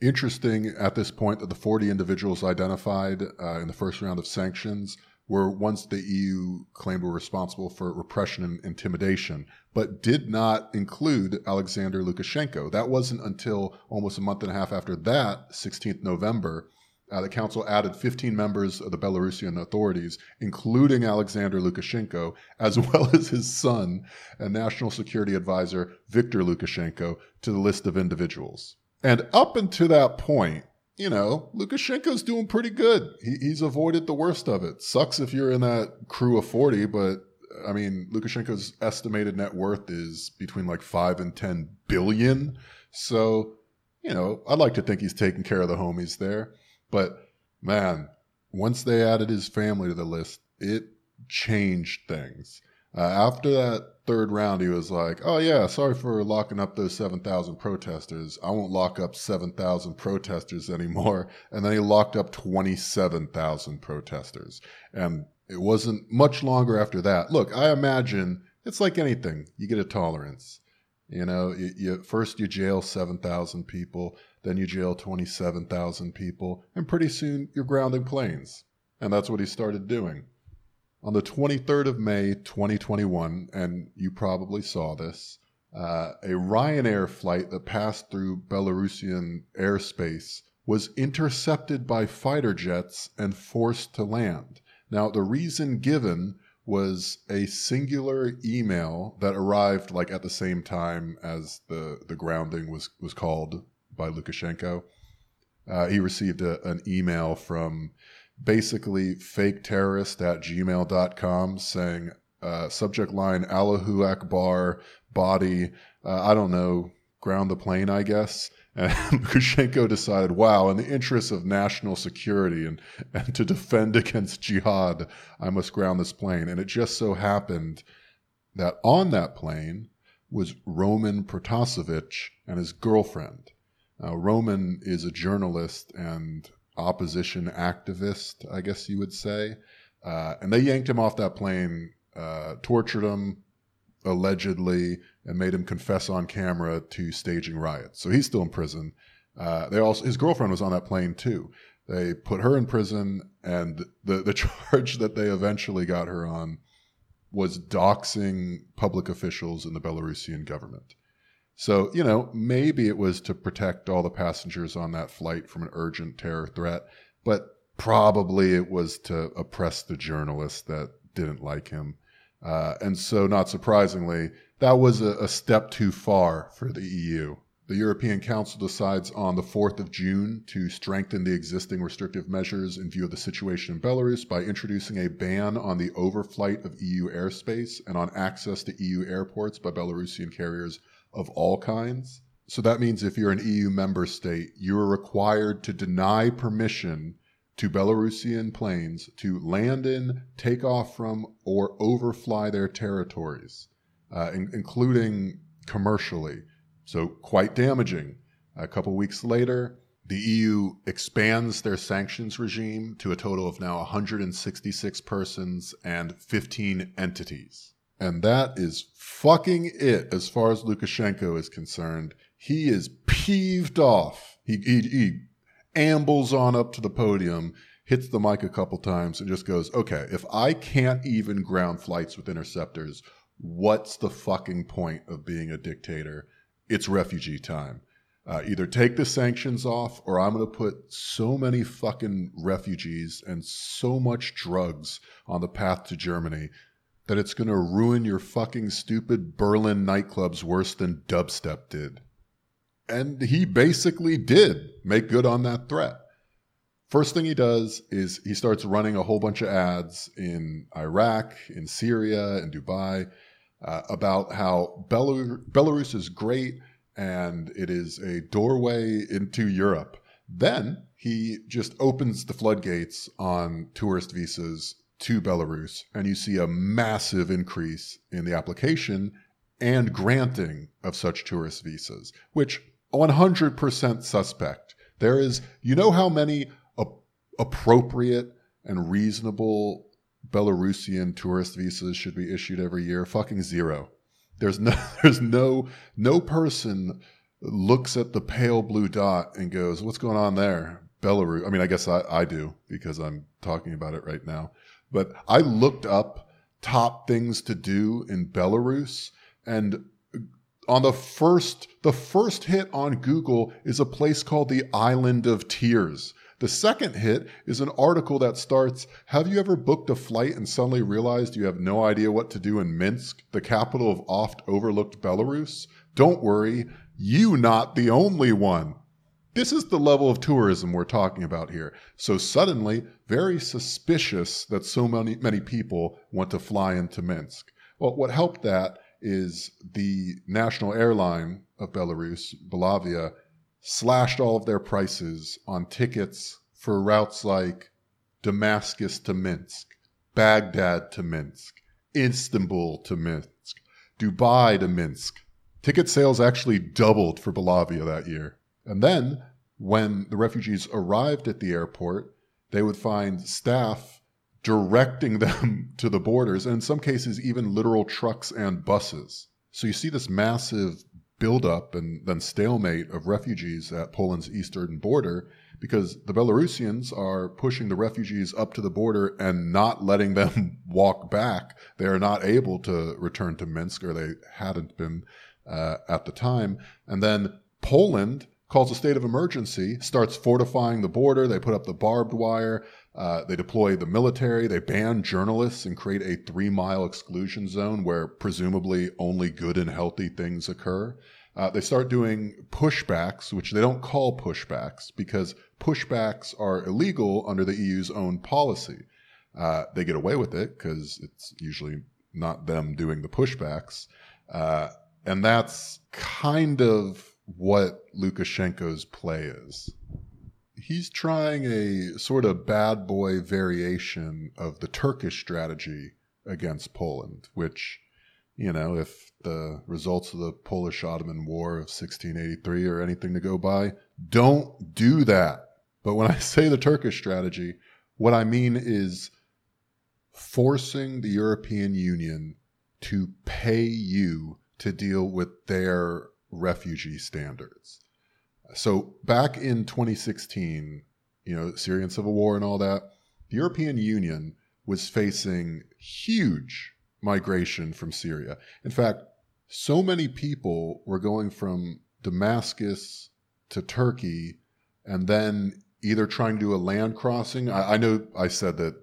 Interesting at this point that the 40 individuals identified uh, in the first round of sanctions were once the EU claimed were responsible for repression and intimidation, but did not include Alexander Lukashenko. That wasn't until almost a month and a half after that, 16th November, uh, the council added 15 members of the Belarusian authorities, including Alexander Lukashenko, as [laughs] well as his son and national security advisor Viktor Lukashenko, to the list of individuals. And up until that point, you know, Lukashenko's doing pretty good. He, he's avoided the worst of it. Sucks if you're in that crew of 40, but I mean, Lukashenko's estimated net worth is between like 5 and 10 billion. So, you know, I'd like to think he's taking care of the homies there. But man, once they added his family to the list, it changed things. Uh, after that third round, he was like, "Oh yeah, sorry for locking up those seven thousand protesters. I won't lock up seven thousand protesters anymore." [laughs] And then he locked up twenty-seven thousand protesters, and it wasn't much longer after that. Look, I imagine it's like anything; you get a tolerance. You know, you, you first you jail seven thousand people, then you jail twenty-seven thousand people, and pretty soon you're grounding planes. And that's what he started doing. On the 23rd of May, 2021, and you probably saw this, uh, a Ryanair flight that passed through Belarusian airspace was intercepted by fighter jets and forced to land. Now, the reason given was a singular email that arrived like at the same time as the, the grounding was, was called by Lukashenko. Uh, he received a, an email from basically fake terrorist at gmail.com saying uh, subject line Allahu Akbar body uh, I don't know ground the plane I guess [laughs] and Lukashenko decided wow in the interest of national security and, and to defend against jihad I must ground this plane and it just so happened that on that plane was Roman Protasevich and his girlfriend. Now, Roman is a journalist and opposition activist, I guess you would say. Uh, and they yanked him off that plane, uh, tortured him allegedly, and made him confess on camera to staging riots. So he's still in prison. Uh, they also his girlfriend was on that plane too. They put her in prison, and the the [laughs] charge that they eventually got her on was doxing public officials in the Belarusian government. So, you know, maybe it was to protect all the passengers on that flight from an urgent terror threat, but probably it was to oppress the journalists that didn't like him. Uh, and so, not surprisingly, that was a, a step too far for the EU. The European Council decides on the 4th of June to strengthen the existing restrictive measures in view of the situation in Belarus by introducing a ban on the overflight of EU airspace and on access to EU airports by Belarusian carriers of all kinds. So that means if you're an EU member state, you are required to deny permission to Belarusian planes to land in, take off from, or overfly their territories, uh, in- including commercially. So, quite damaging. A couple weeks later, the EU expands their sanctions regime to a total of now 166 persons and 15 entities. And that is fucking it as far as Lukashenko is concerned. He is peeved off. He, he, he ambles on up to the podium, hits the mic a couple times, and just goes, okay, if I can't even ground flights with interceptors, what's the fucking point of being a dictator? It's refugee time. Uh, either take the sanctions off or I'm going to put so many fucking refugees and so much drugs on the path to Germany that it's going to ruin your fucking stupid Berlin nightclubs worse than dubstep did. And he basically did make good on that threat. First thing he does is he starts running a whole bunch of ads in Iraq, in Syria, in Dubai uh, about how Belarus, Belarus is great and it is a doorway into Europe. Then he just opens the floodgates on tourist visas to Belarus, and you see a massive increase in the application and granting of such tourist visas, which 100% suspect. There is, you know, how many appropriate and reasonable Belarusian tourist visas should be issued every year? Fucking zero. There's no, [laughs] there's no, no person looks at the pale blue dot and goes, "What's going on there?" Belarus. I mean, I guess I, I do because I'm talking about it right now. But I looked up top things to do in Belarus and on the first the first hit on Google is a place called the Island of Tears. The second hit is an article that starts Have you ever booked a flight and suddenly realized you have no idea what to do in Minsk, the capital of oft overlooked Belarus? Don't worry, you not the only one. This is the level of tourism we're talking about here. So suddenly, very suspicious that so many many people want to fly into Minsk. Well, what helped that is the national airline of Belarus, Belavia, slashed all of their prices on tickets for routes like Damascus to Minsk, Baghdad to Minsk, Istanbul to Minsk, Dubai to Minsk. Ticket sales actually doubled for Belavia that year. And then, when the refugees arrived at the airport, they would find staff directing [laughs] them to the borders, and in some cases, even literal trucks and buses. So you see this massive buildup and then stalemate of refugees at Poland's eastern border because the Belarusians are pushing the refugees up to the border and not letting them [laughs] walk back. They are not able to return to Minsk, or they hadn't been uh, at the time. And then Poland calls a state of emergency, starts fortifying the border. They put up the barbed wire. Uh, they deploy the military. They ban journalists and create a three mile exclusion zone where presumably only good and healthy things occur. Uh, they start doing pushbacks, which they don't call pushbacks because pushbacks are illegal under the EU's own policy. Uh, they get away with it because it's usually not them doing the pushbacks. Uh, and that's kind of what Lukashenko's play is. He's trying a sort of bad boy variation of the Turkish strategy against Poland, which, you know, if the results of the Polish Ottoman War of 1683 are anything to go by, don't do that. But when [laughs] I say the Turkish strategy, what I mean is forcing the European Union to pay you to deal with their refugee standards. So back in 2016, you know, Syrian civil war and all that, the European Union was facing huge migration from Syria. In fact, so many people were going from Damascus to Turkey and then either trying to do a land crossing. I, I know I said that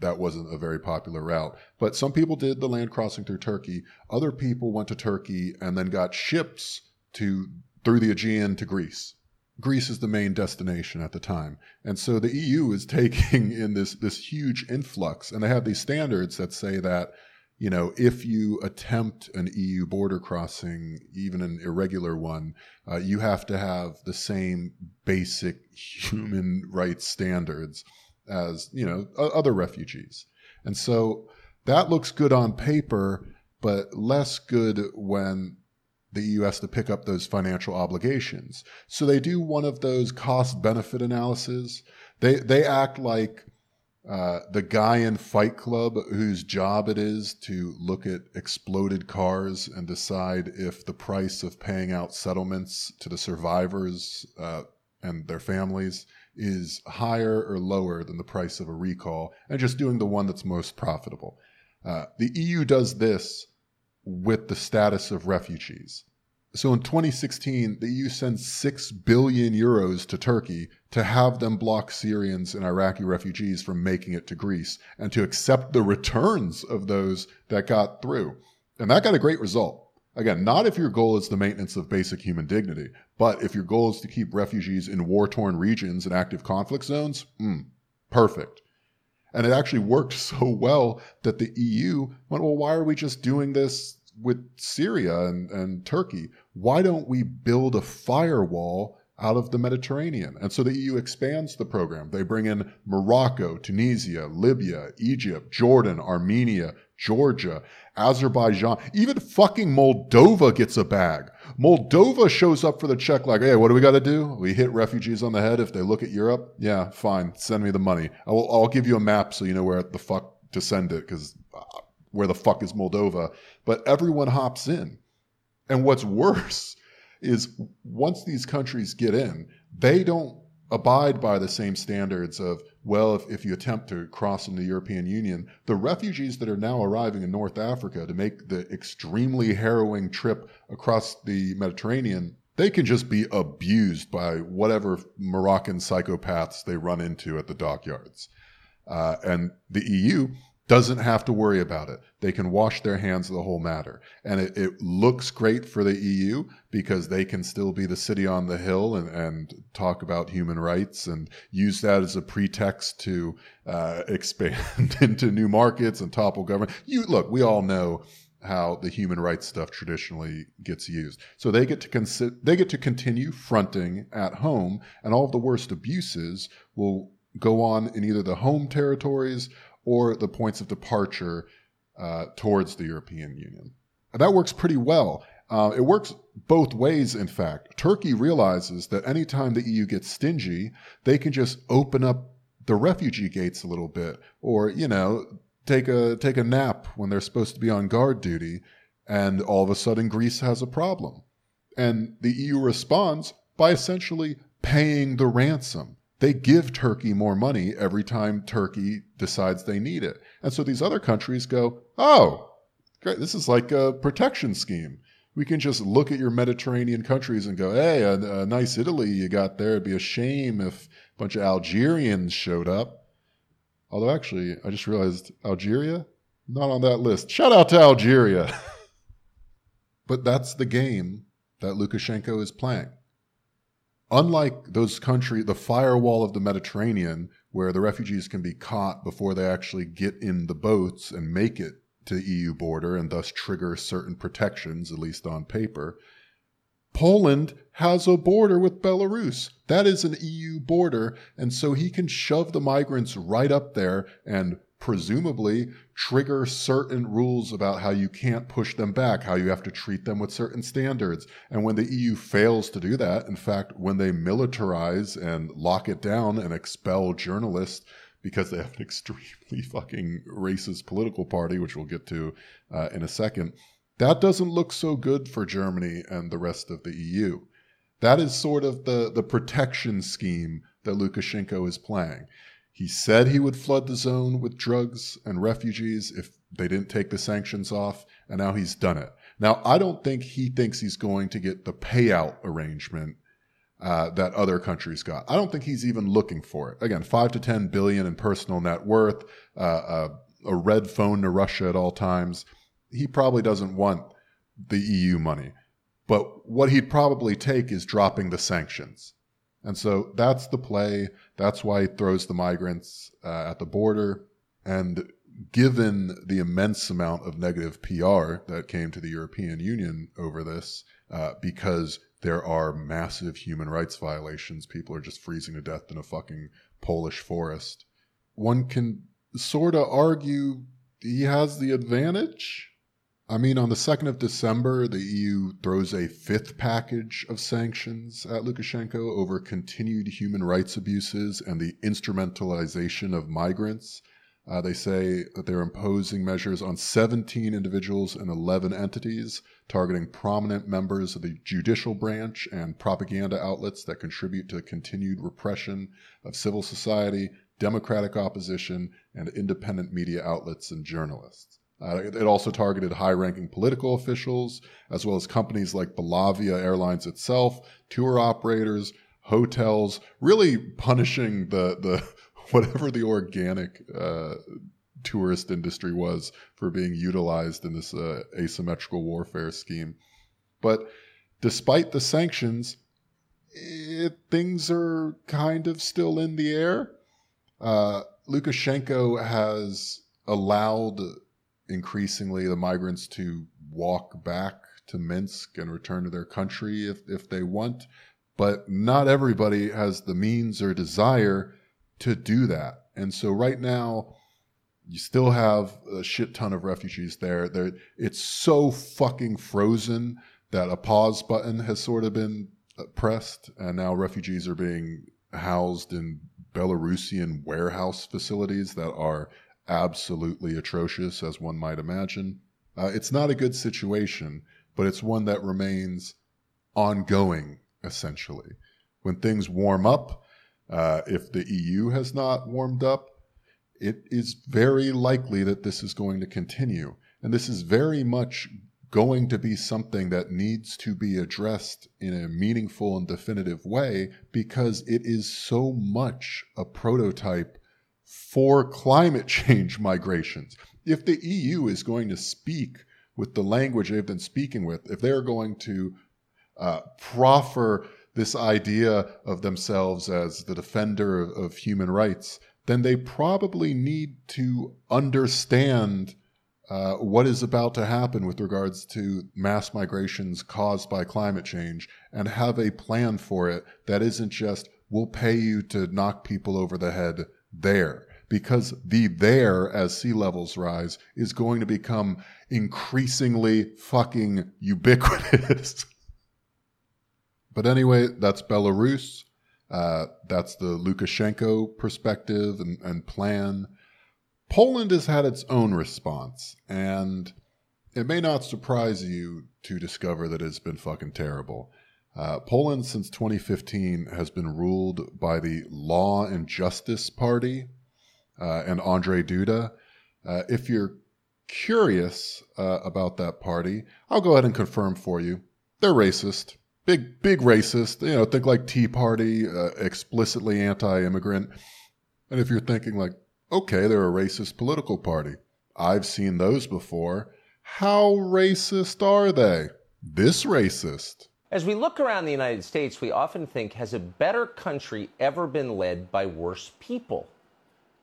that wasn't a very popular route. But some people did the land crossing through Turkey. Other people went to Turkey and then got ships to through the Aegean to Greece. Greece is the main destination at the time. And so the EU is [laughs] taking in this this huge influx and they have these standards that say that you know, if you attempt an EU border crossing, even an irregular one, uh, you have to have the same basic human rights standards as you know other refugees, and so that looks good on paper, but less good when the EU has to pick up those financial obligations. So they do one of those cost benefit analyses. They they act like uh, the guy in Fight Club whose job it is to look at exploded cars and decide if the price of paying out settlements to the survivors uh, and their families is higher or lower than the price of a recall and just doing the one that's most profitable. Uh, the EU does this with the status of refugees. So in 2016, the EU sends 6 billion euros to Turkey to have them block Syrians and Iraqi refugees from making it to Greece and to accept the returns of those that got through. And that got a great result. Again, not if your goal is the maintenance of basic human dignity, but if your goal is to keep refugees in war torn regions and active conflict zones, mm, perfect. And it actually worked [laughs] so well that the EU went, well, why are we just doing this with Syria and, and Turkey? Why don't we build a firewall out of the Mediterranean. And so the EU expands the program. They bring in Morocco, Tunisia, Libya, Egypt, Jordan, Armenia, Georgia, Azerbaijan, even fucking Moldova gets a bag. Moldova shows up for the check like, hey, what do we got to do? We hit refugees on the head if they look at Europe? Yeah, fine. Send me the money. I will, I'll give you a map so you know where the fuck to send it because uh, where the fuck is Moldova? But everyone hops in. And what's worse is once these countries get in, they don't abide by the same standards of, well, if, if you attempt to cross into the European Union, the refugees that are now arriving in North Africa to make the extremely harrowing trip across the Mediterranean, they can just be abused by whatever Moroccan psychopaths they run into at the dockyards. Uh, and the EU doesn't have to worry about it. They can wash their hands of the whole matter. And it, it, looks great for the EU because they can still be the city on the hill and, and talk about human rights and use that as a pretext to uh, [laughs] expand [laughs] into new markets and topple government. You look, we all know how the human rights stuff traditionally gets used. So they get to consi- they get to continue fronting at home, and all of the worst abuses will go on in either the home territories or the points of departure uh, towards the European Union. And that works pretty well. Uh, it works both ways, in fact. Turkey realizes that anytime the EU gets stingy, they can just open up the refugee gates a little bit, or, you know, take a, take a nap when they're supposed to be on guard duty, and all of a sudden Greece has a problem. And the EU responds by essentially paying the ransom they give Turkey more money every time Turkey decides they need it. And so these other countries go, oh, great, this is like a protection scheme. We can just look at your Mediterranean countries and go, hey, a, a nice Italy you got there. It'd be a shame if a bunch of Algerians showed up. Although, actually, I just realized Algeria, not on that list. Shout out to Algeria. [laughs] but that's the game that Lukashenko is playing unlike those countries, the firewall of the Mediterranean, where the refugees can be caught before they actually get in the boats and make it to the EU border and thus trigger certain protections, at least on paper. Poland has a border with Belarus. That is an EU border. And so he can shove the migrants right up there and presumably trigger certain rules about how you can't push them back, how you have to treat them with certain standards. And when the EU fails to do that, in fact, when they militarize and lock it down and expel journalists because they have an [laughs] extremely fucking racist political party, which we'll get to uh, in a second, that doesn't look so good for Germany and the rest of the EU. That is sort of the, the protection scheme that Lukashenko is playing. He said he would flood the zone with drugs and refugees if they didn't take the sanctions off, and now he's done it. Now, I don't think he thinks he's going to get the payout arrangement uh, that other countries got. I don't think he's even looking for it. Again, five to ten billion in personal net worth, uh, a, a red phone to Russia at all times. He probably doesn't want the EU money, but what he'd probably take is dropping the sanctions. And so that's the play. That's why he throws the migrants uh, at the border. And given the immense amount of negative PR that came to the European Union over this, uh, because there are massive human rights violations, people are just freezing to death in a fucking Polish forest. One can sort of argue he has the advantage I mean, on the 2nd of December, the EU throws a fifth package of sanctions at Lukashenko over continued human rights abuses and the instrumentalization of migrants. Uh, they say that they're imposing measures on 17 individuals and 11 entities, targeting prominent members of the judicial branch and propaganda outlets that contribute to continued repression of civil society, democratic opposition, and independent media outlets and journalists. Uh, it also targeted high ranking political officials, as well as companies like Belavia Airlines itself, tour operators, hotels, really punishing the, the [laughs] whatever the organic uh, tourist industry was for being utilized in this uh, asymmetrical warfare scheme. But despite the sanctions, it, things are kind of still in the air. Uh, Lukashenko has allowed increasingly the migrants to walk back to Minsk and return to their country if, if they want. But not everybody has the means or desire to do that. And so right now, you still have a shit ton of refugees there. There, it's so fucking frozen that a pause button has sort of been uh, pressed, and now refugees are being housed in Belarusian warehouse facilities that are absolutely atrocious, as one might imagine. Uh, it's not a good situation, but it's one that remains ongoing, essentially. When things warm up, uh, if the EU has not warmed up, it is very likely that this is going to continue. And this is very much going to be something that needs to be addressed in a meaningful and definitive way because it is so much a prototype for climate [laughs] change migrations. If the EU is going to speak with the language they've been speaking with, if they're going to uh, proffer this idea of themselves as the defender of, of human rights, then they probably need to understand uh, what is about to happen with regards to mass migrations caused by climate change and have a plan for it that isn't just, we'll pay you to knock people over the head there. Because the there, as sea levels rise, is going to become increasingly fucking ubiquitous. [laughs] but anyway, that's Belarus. Uh, that's the Lukashenko perspective and, and plan. Poland has had its own response, and it may not surprise you to discover that it's been fucking terrible. Uh, Poland, since 2015, has been ruled by the Law and Justice Party uh, and Andrzej Duda. Uh, if you're curious uh, about that party, I'll go ahead and confirm for you. They're racist. Big, big racist. You know, think like Tea Party, uh, explicitly anti immigrant. And if you're thinking like, okay, they're a racist political party, I've seen those before. How racist are they? This racist. As we look around the United States, we often think, has a better country ever been led by worse people?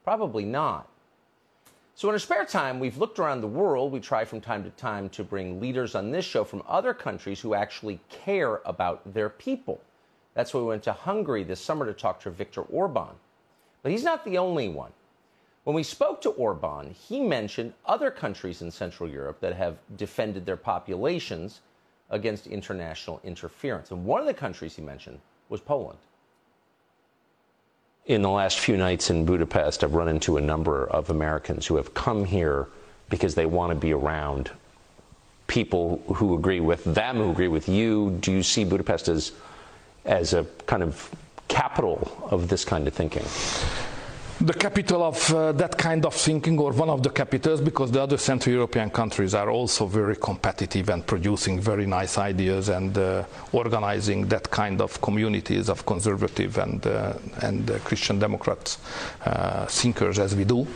Probably not. So, in our spare time, we've looked around the world. We try from time to time to bring leaders on this show from other countries who actually care about their people. That's why we went to Hungary this summer to talk to Viktor Orban. But he's not the only one. When we spoke to Orban, he mentioned other countries in Central Europe that have defended their populations against international interference. And one of the countries he mentioned was Poland. In the last few nights in Budapest, I've run into a number of Americans who have come here because they want to be around people who agree with them, who agree with you. Do you see Budapest as, as a kind of capital of this kind of thinking? The capital of uh, that kind of thinking, or one of the capitals, because the other Central European countries are also very competitive and producing very nice ideas and uh, organizing that kind of communities of conservative and, uh, and uh, Christian Democrats uh, thinkers as we do.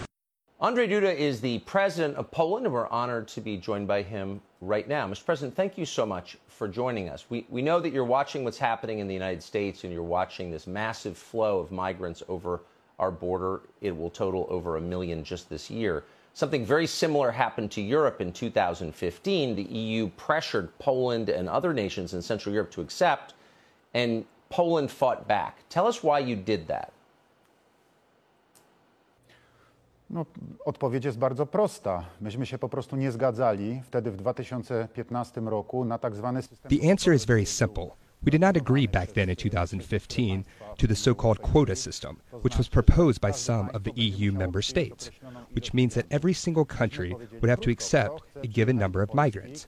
Andrzej Duda is the president of Poland, and we're honored to be joined by him right now. Mr. President, thank you so much for joining us. We, we know that you're watching what's happening in the United States and you're watching this massive flow of migrants over our border. It will total over a million just this year. Something very similar happened to Europe in 2015. The EU pressured Poland and other nations in Central Europe to accept, and Poland fought back. Tell us why you did that. No, odpowiedź jest bardzo prosta. Myśmy się po prostu nie zgadzali wtedy w 2015 roku na tak zwany system. The answer is very simple. We did not agree back then in 2015 to the so called quota system, which was proposed by some of the EU member states, which means that every single country would have to accept a given number of migrants.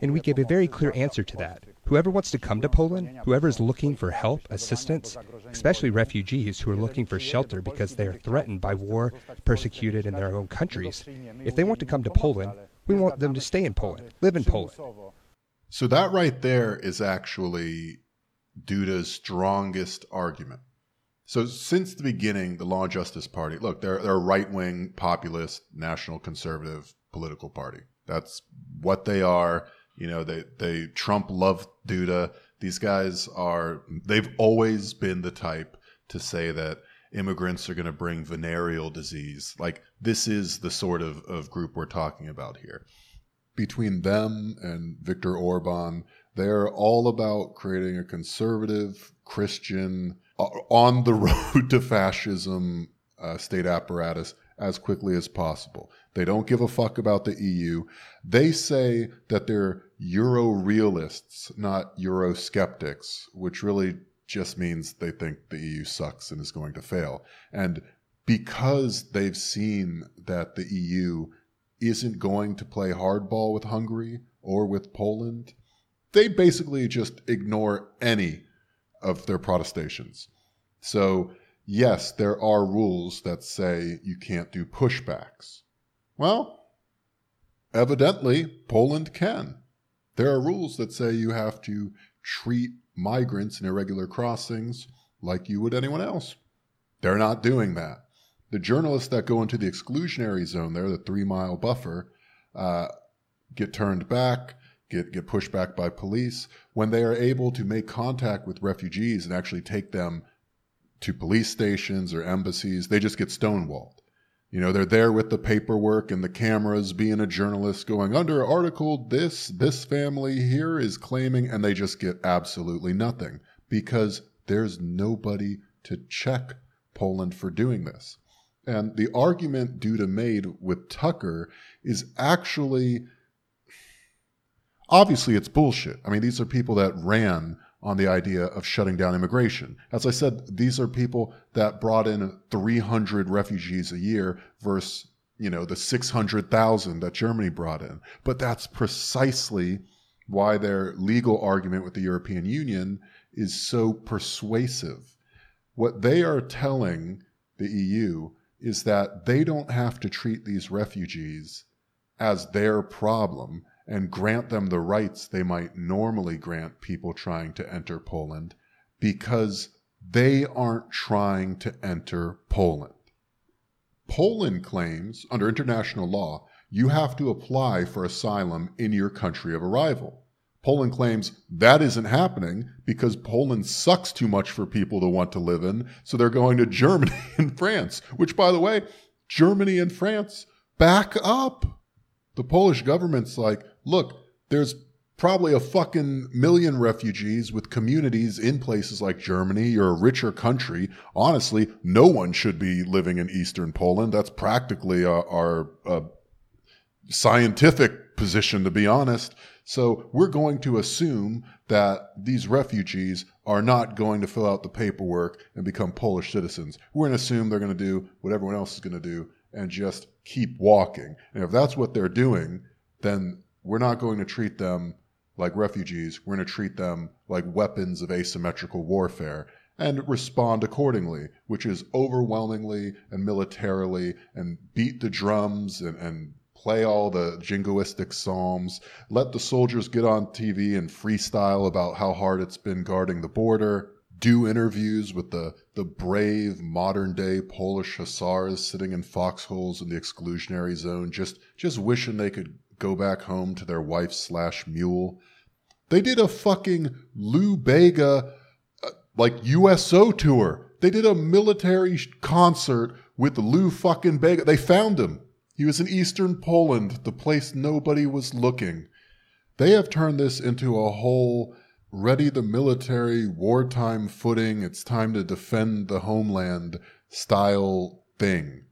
And we gave a very clear answer to that. Whoever wants to come to Poland, whoever is looking for help, assistance, especially refugees who are looking for shelter because they are threatened by war, persecuted in their own countries, if they want to come to Poland, we want them to stay in Poland, live in Poland. So that right there is actually Duda's strongest argument. So since the beginning, the Law and Justice Party, look, they're, they're a right wing, populist, national conservative political party. That's what they are. You know, they, they Trump loved Duda. These guys are, they've always been the type to say that immigrants are going to bring venereal disease. Like this is the sort of, of group we're talking about here between them and Viktor Orban, they're all about creating a conservative Christian uh, on the [laughs] road to fascism uh, state apparatus as quickly as possible. They don't give a fuck about the EU. They say that they're Euro realists, not Euro skeptics, which really just means they think the EU sucks and is going to fail. And because they've seen that the EU isn't going to play hardball with Hungary or with Poland, they basically just ignore any of their protestations. So, yes, there are rules that say you can't do pushbacks. Well, evidently, Poland can. There are rules that say you have to treat migrants in irregular crossings like you would anyone else. They're not doing that. The journalists that go into the exclusionary zone there, the three mile buffer, uh, get turned back, get, get pushed back by police. When they are able to make contact with refugees and actually take them to police stations or embassies, they just get stonewalled. You know, they're there with the paperwork and the cameras, being a journalist, going under article this, this family here is claiming, and they just get absolutely nothing because there's nobody to check Poland for doing this. And the argument Duda made with Tucker is actually obviously it's bullshit. I mean, these are people that ran on the idea of shutting down immigration. As I said, these are people that brought in 300 refugees a year versus, you know, the 600,000 that Germany brought in. But that's precisely why their legal argument with the European Union is so persuasive. What they are telling the EU is that they don't have to treat these refugees as their problem and grant them the rights they might normally grant people trying to enter Poland because they aren't trying to enter Poland. Poland claims, under international law, you have to apply for asylum in your country of arrival. Poland claims that isn't happening because Poland sucks too much for people to want to live in, so they're going to Germany [laughs] and France, which, by the way, Germany and France back up. The Polish government's like, look, there's probably a fucking million refugees with communities in places like Germany. You're a richer country. Honestly, no one should be living in Eastern Poland. That's practically our, our uh, scientific position, to be honest. So we're going to assume that these refugees are not going to fill out the paperwork and become Polish citizens. We're going to assume they're going to do what everyone else is going to do and just keep walking. And if that's what they're doing, then we're not going to treat them like refugees. We're going to treat them like weapons of asymmetrical warfare and respond accordingly, which is overwhelmingly and militarily and beat the drums and, and play all the jingoistic psalms, let the soldiers get on TV and freestyle about how hard it's been guarding the border, do interviews with the, the brave modern day Polish hussars sitting in foxholes in the exclusionary zone, just, just wishing they could go back home to their wife slash mule. They did a fucking Lou Bega, uh, like USO tour. They did a military concert with Lou fucking Bega. They found him. He was in eastern Poland, the place nobody was looking. They have turned this into a whole ready the military, wartime footing, it's time to defend the homeland style thing.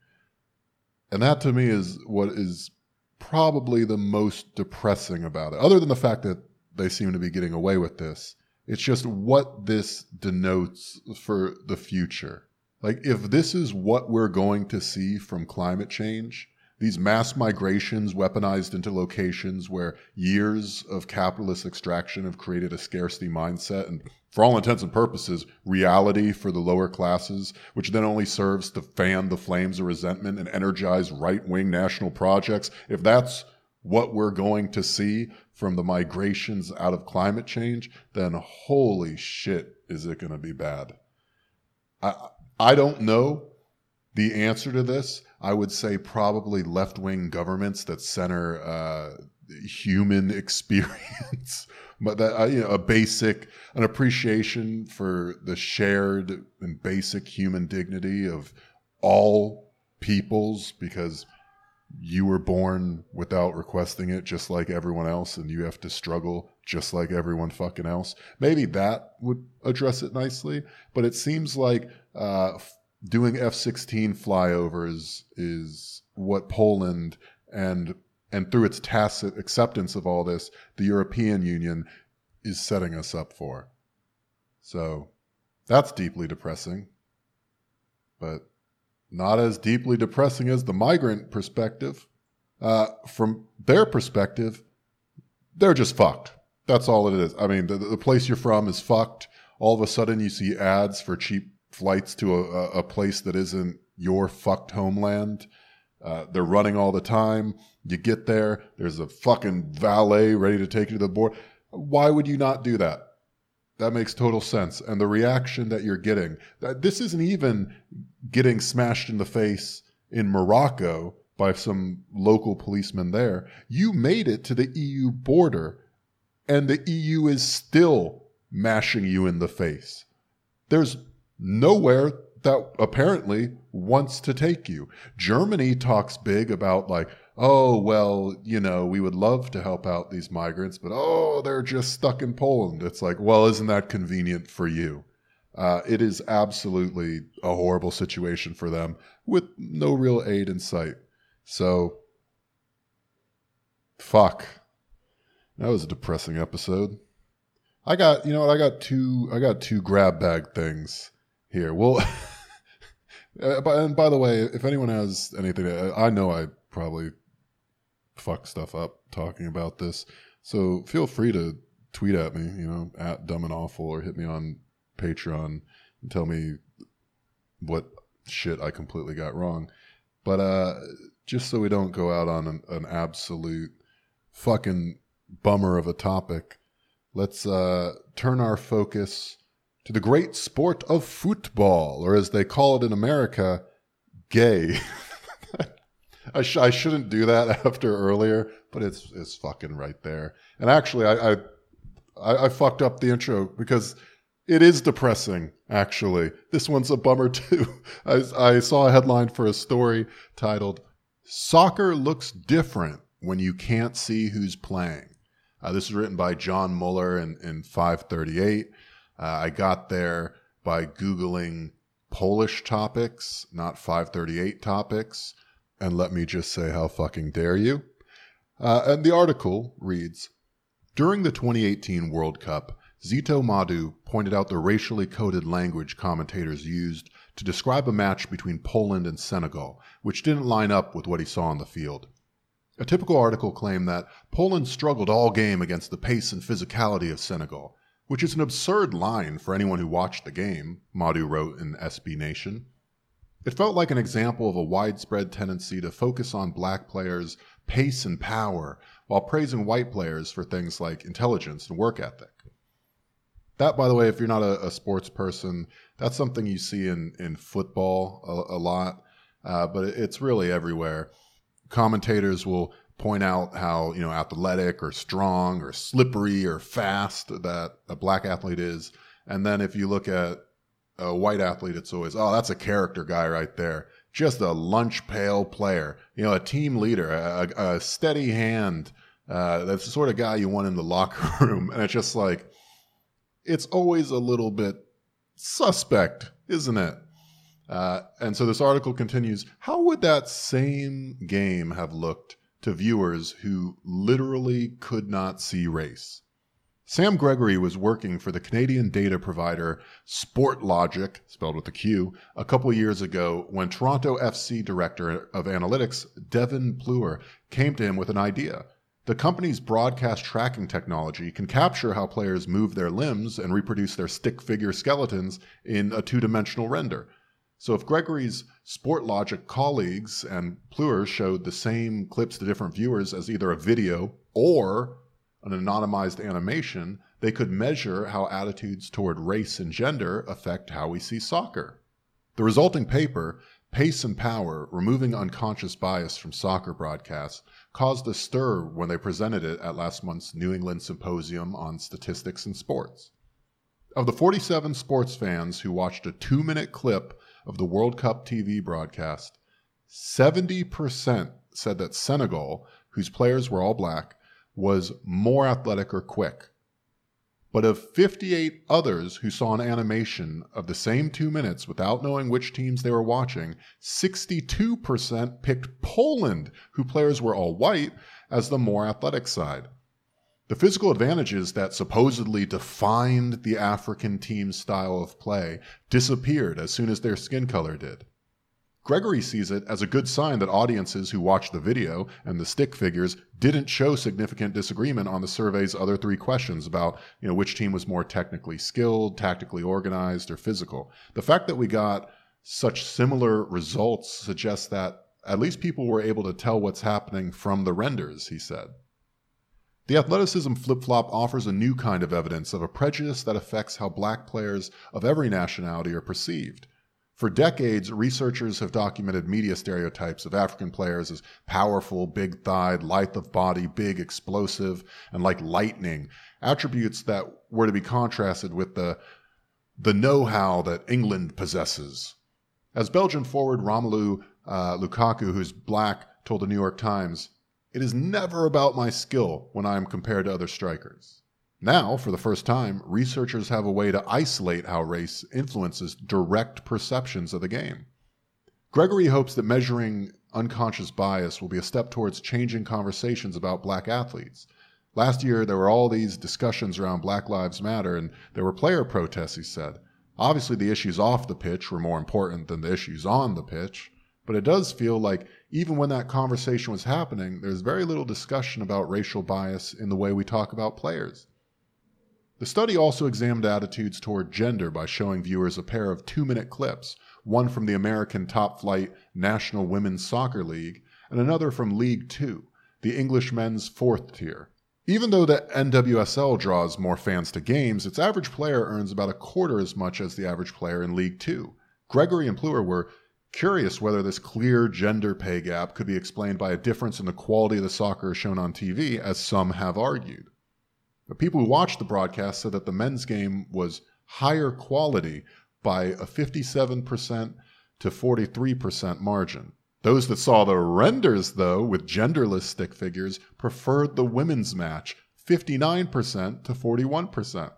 And that to me is what is probably the most depressing about it, other than the fact that they seem to be getting away with this. It's just what this denotes for the future. Like, if this is what we're going to see from climate change, these mass migrations weaponized into locations where years of capitalist extraction have created a scarcity mindset and for all intents and purposes reality for the lower classes which then only serves to fan the flames of resentment and energize right-wing national projects. If that's what we're going to see from the migrations out of climate change then holy shit is it going to be bad. I i don't know the answer to this I would say probably left wing governments that center uh, human [laughs] experience, but that uh, you know a basic an appreciation for the shared and basic human dignity of all peoples because you were born without requesting it just like everyone else and you have to struggle just like everyone fucking else. Maybe that would address it nicely but it seems like uh, doing F-16 flyovers is what Poland and and through its tacit acceptance of all this, the European Union is setting us up for. So that's deeply depressing. But not as deeply depressing as the migrant perspective. Uh, from their perspective, they're just fucked. That's all it is. I mean, the, the place you're from is fucked. All of a sudden, you see ads for cheap flights to a, a place that isn't your fucked homeland. Uh, they're running all the time. You get there, there's a fucking valet ready to take you to the board. Why would you not do that? That makes total sense. And the reaction that you're getting, this isn't even getting smashed in the face in Morocco by some local policeman there. You made it to the EU border, and the EU is still mashing you in the face. There's nowhere that apparently wants to take you. Germany talks big about, like, oh, well, you know, we would love to help out these migrants, but oh, they're just stuck in Poland. It's like, well, isn't that convenient for you? Uh, it is absolutely a horrible situation for them with no real aid in sight. So, fuck. That was a depressing episode. I got, you know what? I got two. I got two grab bag things here. Well, [laughs] uh, and by the way, if anyone has anything, I know I probably fuck stuff up talking about this. So feel free to tweet at me, you know, at dumb and awful, or hit me on Patreon and tell me what shit I completely got wrong. But uh, just so we don't go out on an, an absolute fucking bummer of a topic, let's uh, turn our focus to the great sport of football, or as they call it in America, gay. [laughs] I, sh- I shouldn't do that [laughs] after earlier, but it's it's fucking right there. And actually, I, I I, fucked up the intro because it is depressing. Actually, this one's a bummer [laughs] too. I, I saw a headline for a story titled "Soccer looks different when you can't see who's playing." Uh, this is written by John Muller in, in 538. Uh, I got there by Googling Polish topics, not 538 topics. And let me just say, how fucking dare you? Uh, and the article reads During the 2018 World Cup, Zito Madu pointed out the racially coded language commentators used to describe a match between Poland and Senegal, which didn't line up with what he saw on the field. A typical article claimed that Poland struggled all game against the pace and physicality of Senegal, which is an absurd line for anyone who watched the game, Madu wrote in SB Nation. It felt like an example of a widespread tendency to focus on black players' pace and power while praising white players for things like intelligence and work ethic. That, by the way, if you're not a, a sports person, that's something you see in, in football a, a lot, uh, but it's really everywhere. Commentators will point out how you know athletic or strong or slippery or fast that a black athlete is, and then if you look at a white athlete, it's always, oh, that's a character guy right there. Just a lunch pail player, you know, a team leader, a, a steady hand. Uh, that's the sort of guy you want in the locker [laughs] room. And it's just like, it's always a little bit suspect, isn't it? Uh, and so this article continues How would that same game have looked to viewers who literally could not see race? Sam Gregory was working for the Canadian data provider SportLogiq, spelled with a Q, a couple years ago when Toronto FC director of analytics Devin Pleuler came to him with an idea. The company's broadcast tracking technology can capture how players move their limbs and reproduce their stick figure skeletons in a two dimensional render. So if Gregory's SportLogiq colleagues and Pleuler showed the same clips to different viewers as either a video or an anonymized animation, they could measure how attitudes toward race and gender affect how we see soccer. The resulting paper, Pace and Power Removing Unconscious Bias from Soccer Broadcasts, caused a stir when they presented it at last month's New England Symposium on Statistics and Sports. Of the 47 sports fans who watched a two minute clip of the World Cup TV broadcast, 70% said that Senegal, whose players were all black, was more athletic or quick. But of 58 others who saw an animation of the same two minutes without knowing which teams they were watching, 62% picked Poland, who players were all white, as the more athletic side. The physical advantages that supposedly defined the African team's style of play disappeared as soon as their skin color did. Gregory sees it as a good sign that audiences who watched the video and the stick figures didn't show significant disagreement on the survey's other three questions about, you know, which team was more technically skilled, tactically organized, or physical. The fact that we got such similar results suggests that at least people were able to tell what's happening from the renders, he said. The athleticism flip flop offers a new kind of evidence of a prejudice that affects how black players of every nationality are perceived. For decades, researchers have documented media stereotypes of African players as powerful, big thighed, lithe of body, big, explosive, and like lightning, attributes that were to be contrasted with the, the know how that England possesses. As Belgian forward Romelu uh, Lukaku, who's black, told the New York Times, it is never about my skill when I am compared to other strikers. Now, for the first time, researchers have a way to isolate how race influences direct perceptions of the game. Gregory hopes that measuring unconscious bias will be a step towards changing conversations about black athletes. Last year, there were all these discussions around Black Lives Matter, and there were player protests, he said. Obviously, the issues off the pitch were more important than the issues on the pitch, but it does feel like even when that conversation was happening, there's very little discussion about racial bias in the way we talk about players. The study also examined attitudes toward gender by showing viewers a pair of two minute clips, one from the American top flight National Women's Soccer League and another from League Two, the English men's fourth tier. Even though the NWSL draws more fans to games, its average player earns about a quarter as much as the average player in League Two. Gregory and Pleuler were Curious whether this clear gender pay gap could be explained by a difference in the quality of the soccer shown on TV, as some have argued. The people who watched the broadcast said that the men's game was higher quality by a 57% to 43% margin. Those that saw the renders, though, with genderless stick figures, preferred the women's match 59% to 41%.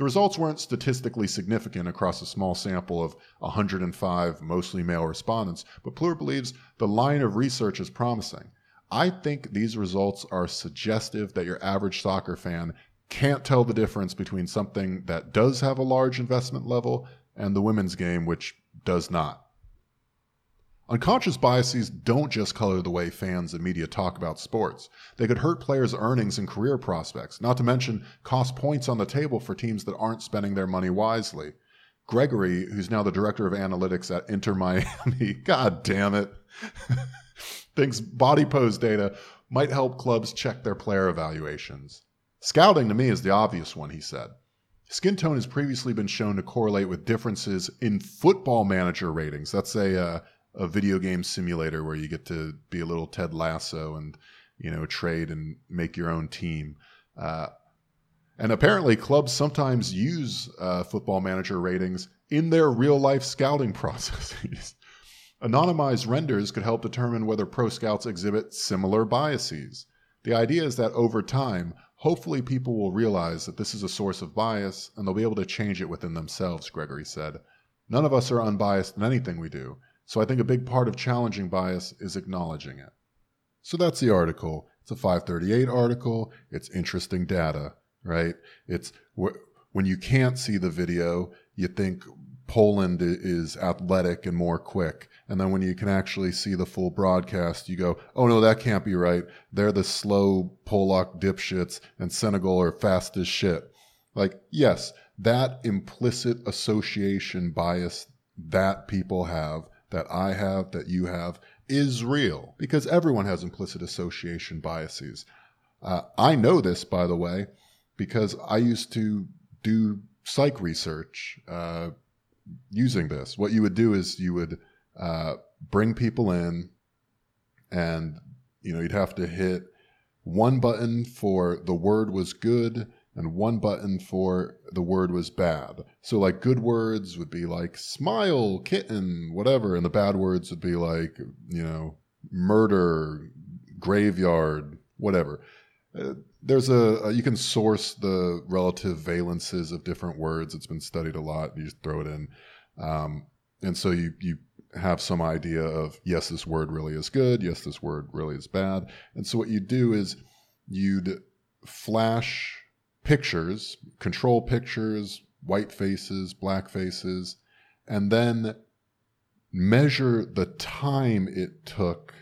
The results weren't statistically significant across a small sample of 105 mostly male respondents, but Pleuler believes the line of research is promising. I think these results are suggestive that your average soccer fan can't tell the difference between something that does have a large investment level and the women's game, which does not. Unconscious biases don't just color the way fans and media talk about sports. They could hurt players' earnings and career prospects, not to mention cost points on the table for teams that aren't spending their money wisely. Gregory, who's now the director of analytics at Inter Miami, [laughs] god damn it, [laughs] thinks body pose data might help clubs check their player evaluations. Scouting to me is the obvious one, he said. Skin tone has previously been shown to correlate with differences in football manager ratings. That's a uh, a video game simulator where you get to be a little Ted Lasso and you know trade and make your own team. Uh, and apparently, clubs sometimes use uh, football manager ratings in their real life scouting [laughs] processes. Anonymized renders could help determine whether pro scouts exhibit similar biases. The idea is that over time, hopefully people will realize that this is a source of bias and they'll be able to change it within themselves, Gregory said. None of us are unbiased in anything we do. So I think a big part of challenging bias is acknowledging it. So that's the article. It's a 538 article. It's interesting data, right? It's when you can't see the video, you think Poland is athletic and more quick. And then when you can actually see the full broadcast, you go, oh no, that can't be right. They're the slow Polak dipshits and Senegal are fast as shit. Like, yes, that implicit association bias that people have that I have, that you have, is real because everyone has implicit association biases. Uh, I know this, by the way, because I used to do psych research uh, using this. What you would do is you would uh, bring people in, and you know you'd have to hit one button for the word was good and one button for the word was bad. So like good words would be like smile, kitten, whatever, and the bad words would be like, you know, murder, graveyard, whatever. Uh, there's a, a, you can source the relative valences of different words. It's been studied a lot. You just throw it in, um, and so you you have some idea of yes, this word really is good. Yes, this word really is bad. And so what you do is you'd flash pictures, control pictures, white faces, black faces, and then measure the time it took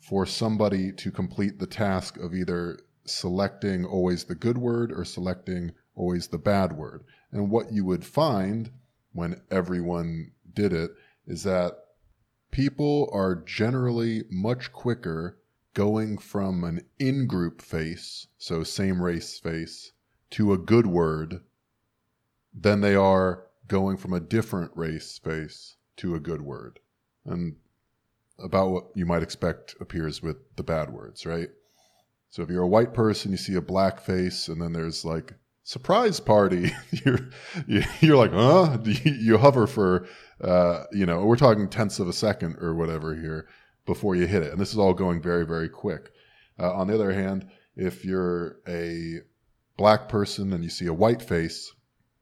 for somebody to complete the task of either selecting always the good word or selecting always the bad word. And what you would find when everyone did it is that people are generally much quicker going from an in group face, so same race face, to a good word than they are going from a different race space to a good word. And about what you might expect appears with the bad words, right? So if you're a white person, you see a black face, and then there's like surprise party. [laughs] you're you're like, huh? [laughs] You hover for, uh, you know, we're talking tenths of a second or whatever here before you hit it, and this is all going very very quick. Uh, on the other hand, if you're a black person and you see a white face,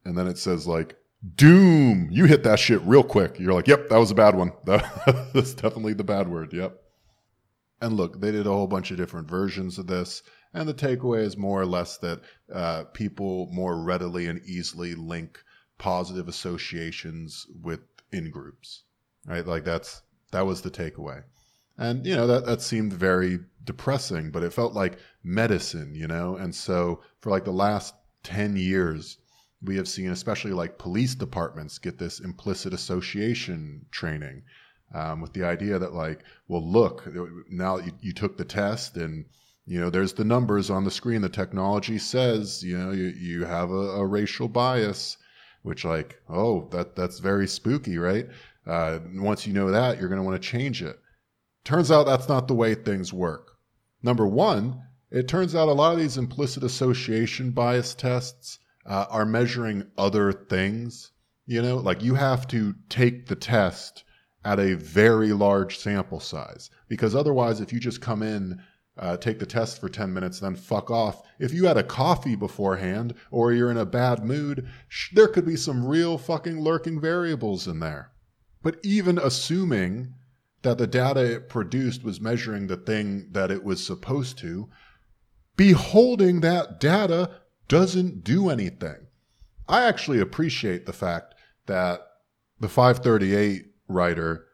and then it says like doom, you hit that shit real quick. You're like, yep, that was a bad one. [laughs] That's definitely the bad word. Yep. And look, they did a whole bunch of different versions of this. And the takeaway is more or less that uh, people more readily and easily link positive associations with in groups, right? Like that's that was the takeaway, and you know that that seemed very depressing, but it felt like medicine, you know. And so for like the last ten years, we have seen, especially like police departments, get this implicit association training um, with the idea that like, well, look, now you, you took the test and you know there's the numbers on the screen. The technology says you know you, you have a, a racial bias, which like, oh, that that's very spooky, right? Uh, once you know that, you're going to want to change it. Turns out that's not the way things work. Number one, it turns out a lot of these implicit association bias tests uh, are measuring other things. You know, like you have to take the test at a very large sample size because otherwise, if you just come in, uh, take the test for 10 minutes, then fuck off, if you had a coffee beforehand or you're in a bad mood, sh- there could be some real fucking lurking variables in there. But even assuming that the data it produced was measuring the thing that it was supposed to, beholding that data doesn't do anything. I actually appreciate the fact that the 538 writer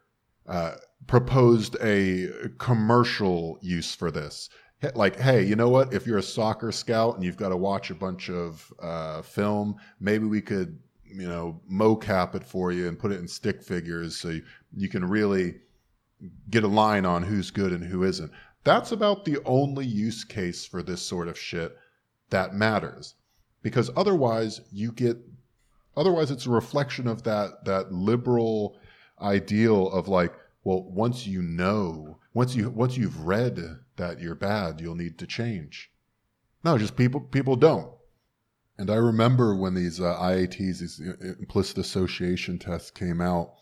uh, proposed a commercial use for this. Like, hey, you know what? If you're a soccer scout and you've got to watch a bunch of uh, film, maybe we could, you know, mocap it for you and put it in stick figures so you, you can really get a line on who's good and who isn't. That's about the only use case for this sort of shit that matters. Because otherwise you get otherwise it's a reflection of that that liberal ideal of like well once you know once you once you've read that you're bad you'll need to change. No just people people don't. And i remember when these uh, iats these implicit association tests came out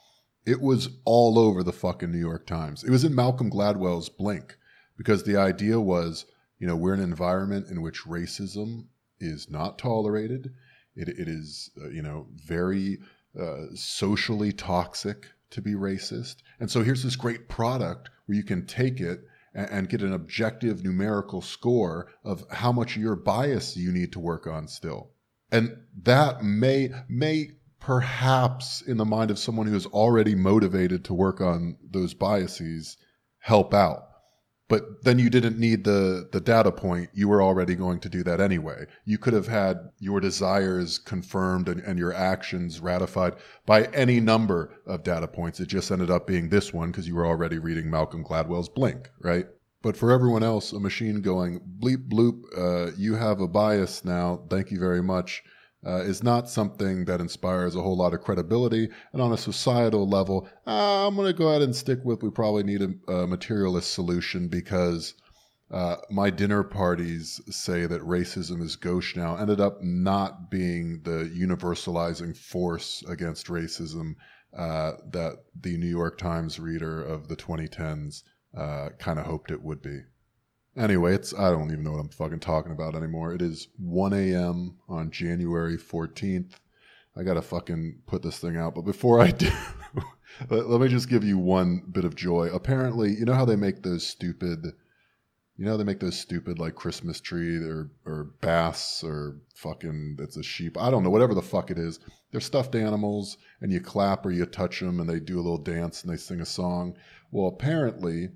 it was all over the fucking new york times it was in malcolm gladwell's blink because the idea was you know we're in an environment in which racism is not tolerated. It, it is, uh, you know, very uh, socially toxic to be racist. And so here's this great product where you can take it and, and get an objective numerical score of how much your bias you need to work on still. And that may, may perhaps in the mind of someone who is already motivated to work on those biases help out. But then you didn't need the the data point. You were already going to do that anyway. You could have had your desires confirmed and, and, your actions ratified by any number of data points. It just ended up being this one because you were already reading malcolm gladwell's blink right? But for everyone else a machine going bleep bloop uh, you have a bias now. Thank you very much uh, is not something that inspires a whole lot of credibility. And on a societal level, uh, I'm going to go ahead and stick with we probably need a, a materialist solution because uh, my dinner parties say that racism is gauche now ended up not being the universalizing force against racism uh, that the New York Times reader of the 2010s uh, kind of hoped it would be. Anyway, it's I don't even know what I'm fucking talking about anymore. It is 1 a.m. on January 14th. I gotta fucking put this thing out. But before I [laughs] do, let, let, me just give you one bit of joy. Apparently, you know how they make those stupid, you know how they make those stupid like Christmas tree or or bass or fucking it's a sheep. I don't know whatever the fuck it is. They're stuffed animals, and you clap or you touch them, and they do a little dance and they sing a song. Well, apparently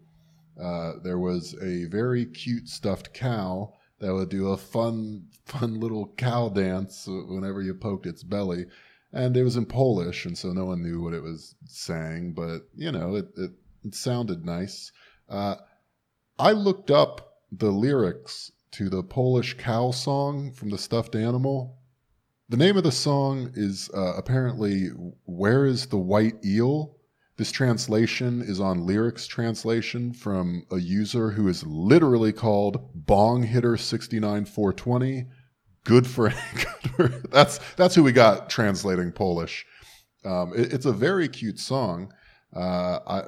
uh, there was a very cute stuffed cow that would do a fun, fun little cow dance whenever you poked its belly. And it was in Polish, and so no one knew what it was saying, but you know, it, it, it sounded nice. Uh, I looked up the lyrics to the Polish cow song from the stuffed animal. The name of the song is uh, apparently Where is the White Eel? This translation is on lyrics translation from a user who is literally called Bong Hitter 69420. [laughs] Good for, that's that's who we got translating Polish. Um, it, it's a very cute song. Uh, I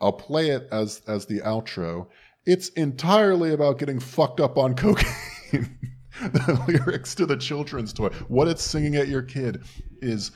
I'll play it as as the outro. It's entirely about getting fucked up on cocaine. [laughs] the lyrics to the children's toy, what it's singing at your kid, is.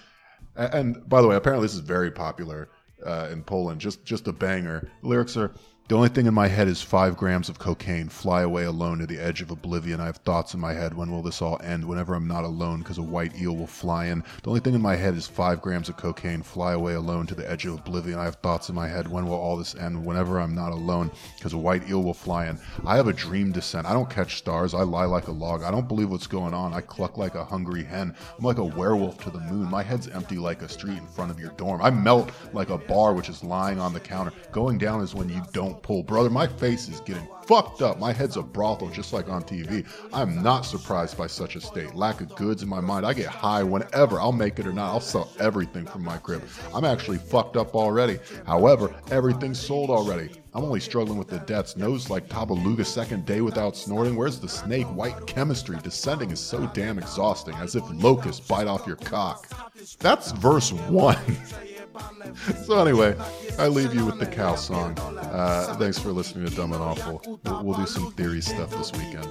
And by the way, apparently this is very popular uh, in Poland. Just just a banger. The lyrics are the only thing in my head is five grams of cocaine. Fly away alone to the edge of oblivion. I have thoughts in my head. When will this all end? Whenever I'm not alone, because a white eel will fly in. The only thing in my head is five grams of cocaine. Fly away alone to the edge of oblivion. I have thoughts in my head. When will all this end? Whenever I'm not alone, because a white eel will fly in. I have a dream descent. I don't catch stars. I lie like a log. I don't believe what's going on. I cluck like a hungry hen. I'm like a werewolf to the moon. My head's empty like a street in front of your dorm. I melt like a bar which is lying on the counter. Going down is when you don't pull. Brother, my face is getting fucked up. My head's a brothel just like on TV. I'm not surprised by such a state. Lack of goods in my mind. I get high whenever. I'll make it or not. I'll sell everything from my crib. I'm actually fucked up already. However, everything's sold already. I'm only struggling with the debts. Nose like Tabaluga, second day without snorting. Where's the snake? White chemistry. Descending is so damn exhausting, as if locusts bite off your cock. That's verse one. [laughs] [laughs] so anyway, I leave you with the cow song. Uh, thanks for listening to Dumb and Awful. We'll, we'll do some theory stuff this weekend.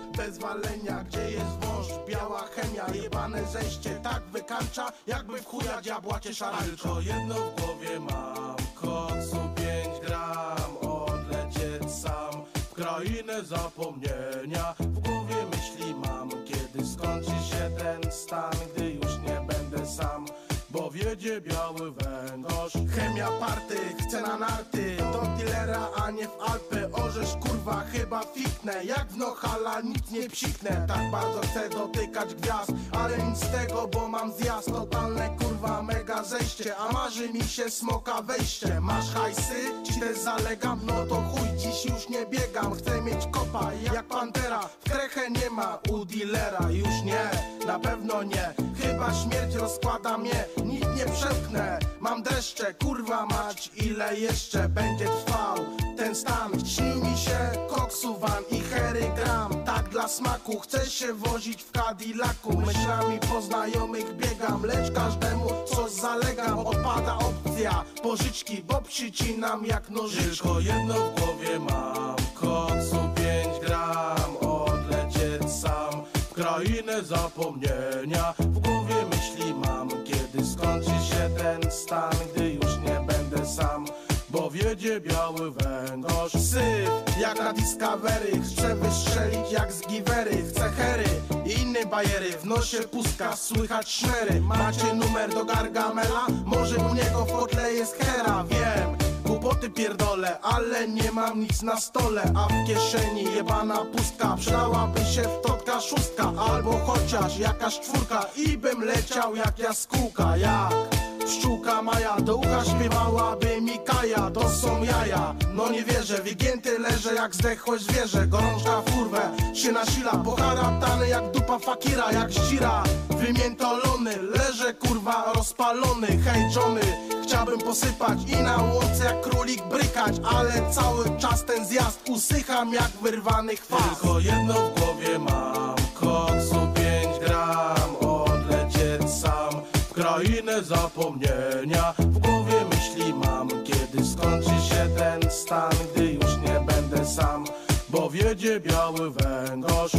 Tylko jedno w głowie mam Koksu 5 gram Odlecieć sam W krainę zapomnienia W głowie myśli mam Kiedy skończy się ten stan Gdy już nie będę sam bo wiedzie biały węgorz. Chemia party, chce na narty Do dealera, a nie w Alpy. Orzesz kurwa, chyba fiknę Jak w Nohala, nic nie psiknę. Tak bardzo chcę dotykać gwiazd Ale nic z tego, bo mam zjazd. Totalne kurwa, mega zejście A marzy mi się smoka wejście. Masz hajsy, ci też zalegam? No to chuj, dziś już nie biegam. Chcę mieć kopa, jak pantera. W krechę nie ma u dealera. Już nie, na pewno nie Chyba śmierć rozkłada mnie nic nie przepchnę. Mam deszcze, kurwa mać, ile jeszcze będzie trwał ten stan? Śni mi się koksu van i hery gram. Tak dla smaku, chcę się wozić w Cadillacu. Myślami po znajomych biegam, lecz każdemu coś zalegam Odpada opcja pożyczki, bo przycinam jak nożyczki Tylko jedno w głowie mam, koksu 5 gram Odlecieć sam krainę zapomnienia. W głowie myśli mam, kiedy skończy się ten stan Gdy już nie będę sam bo wiedzie biały węgorz. Syf, jak na Discovery Chcę wystrzelić jak z Givery. Chcę hery i inne bajery W nosie pustka, słychać szmery. Macie numer do Gargamela? Może u niego w jest hera, wiem Głupoty pierdolę, ale nie mam nic na stole A w kieszeni jebana pustka. Przydałaby się wtotka szóstka Albo chociaż jakaś czwórka I bym leciał jak jaskółka Jak pszczółka Maja Do ucha śpiewałaby mi Kaja To są jaja, no nie wierzę Wygięty leżę jak zdechłe zwierzę Gorączka w kurwę się nasila Poharatany jak dupa fakira Jak zdzira, wymiętolony Leżę kurwa rozpalony Hej Johnny, chciałbym posypać I na łące jak królik brykać Ale cały czas ten zjazd Usycham jak wyrwany chwast. Tylko jedno w głowie mam Koksu 5 gram krainę zapomnienia. W głowie myśli mam Kiedy skończy się ten stan Gdy już nie będę sam Bo wiedzie biały węgorz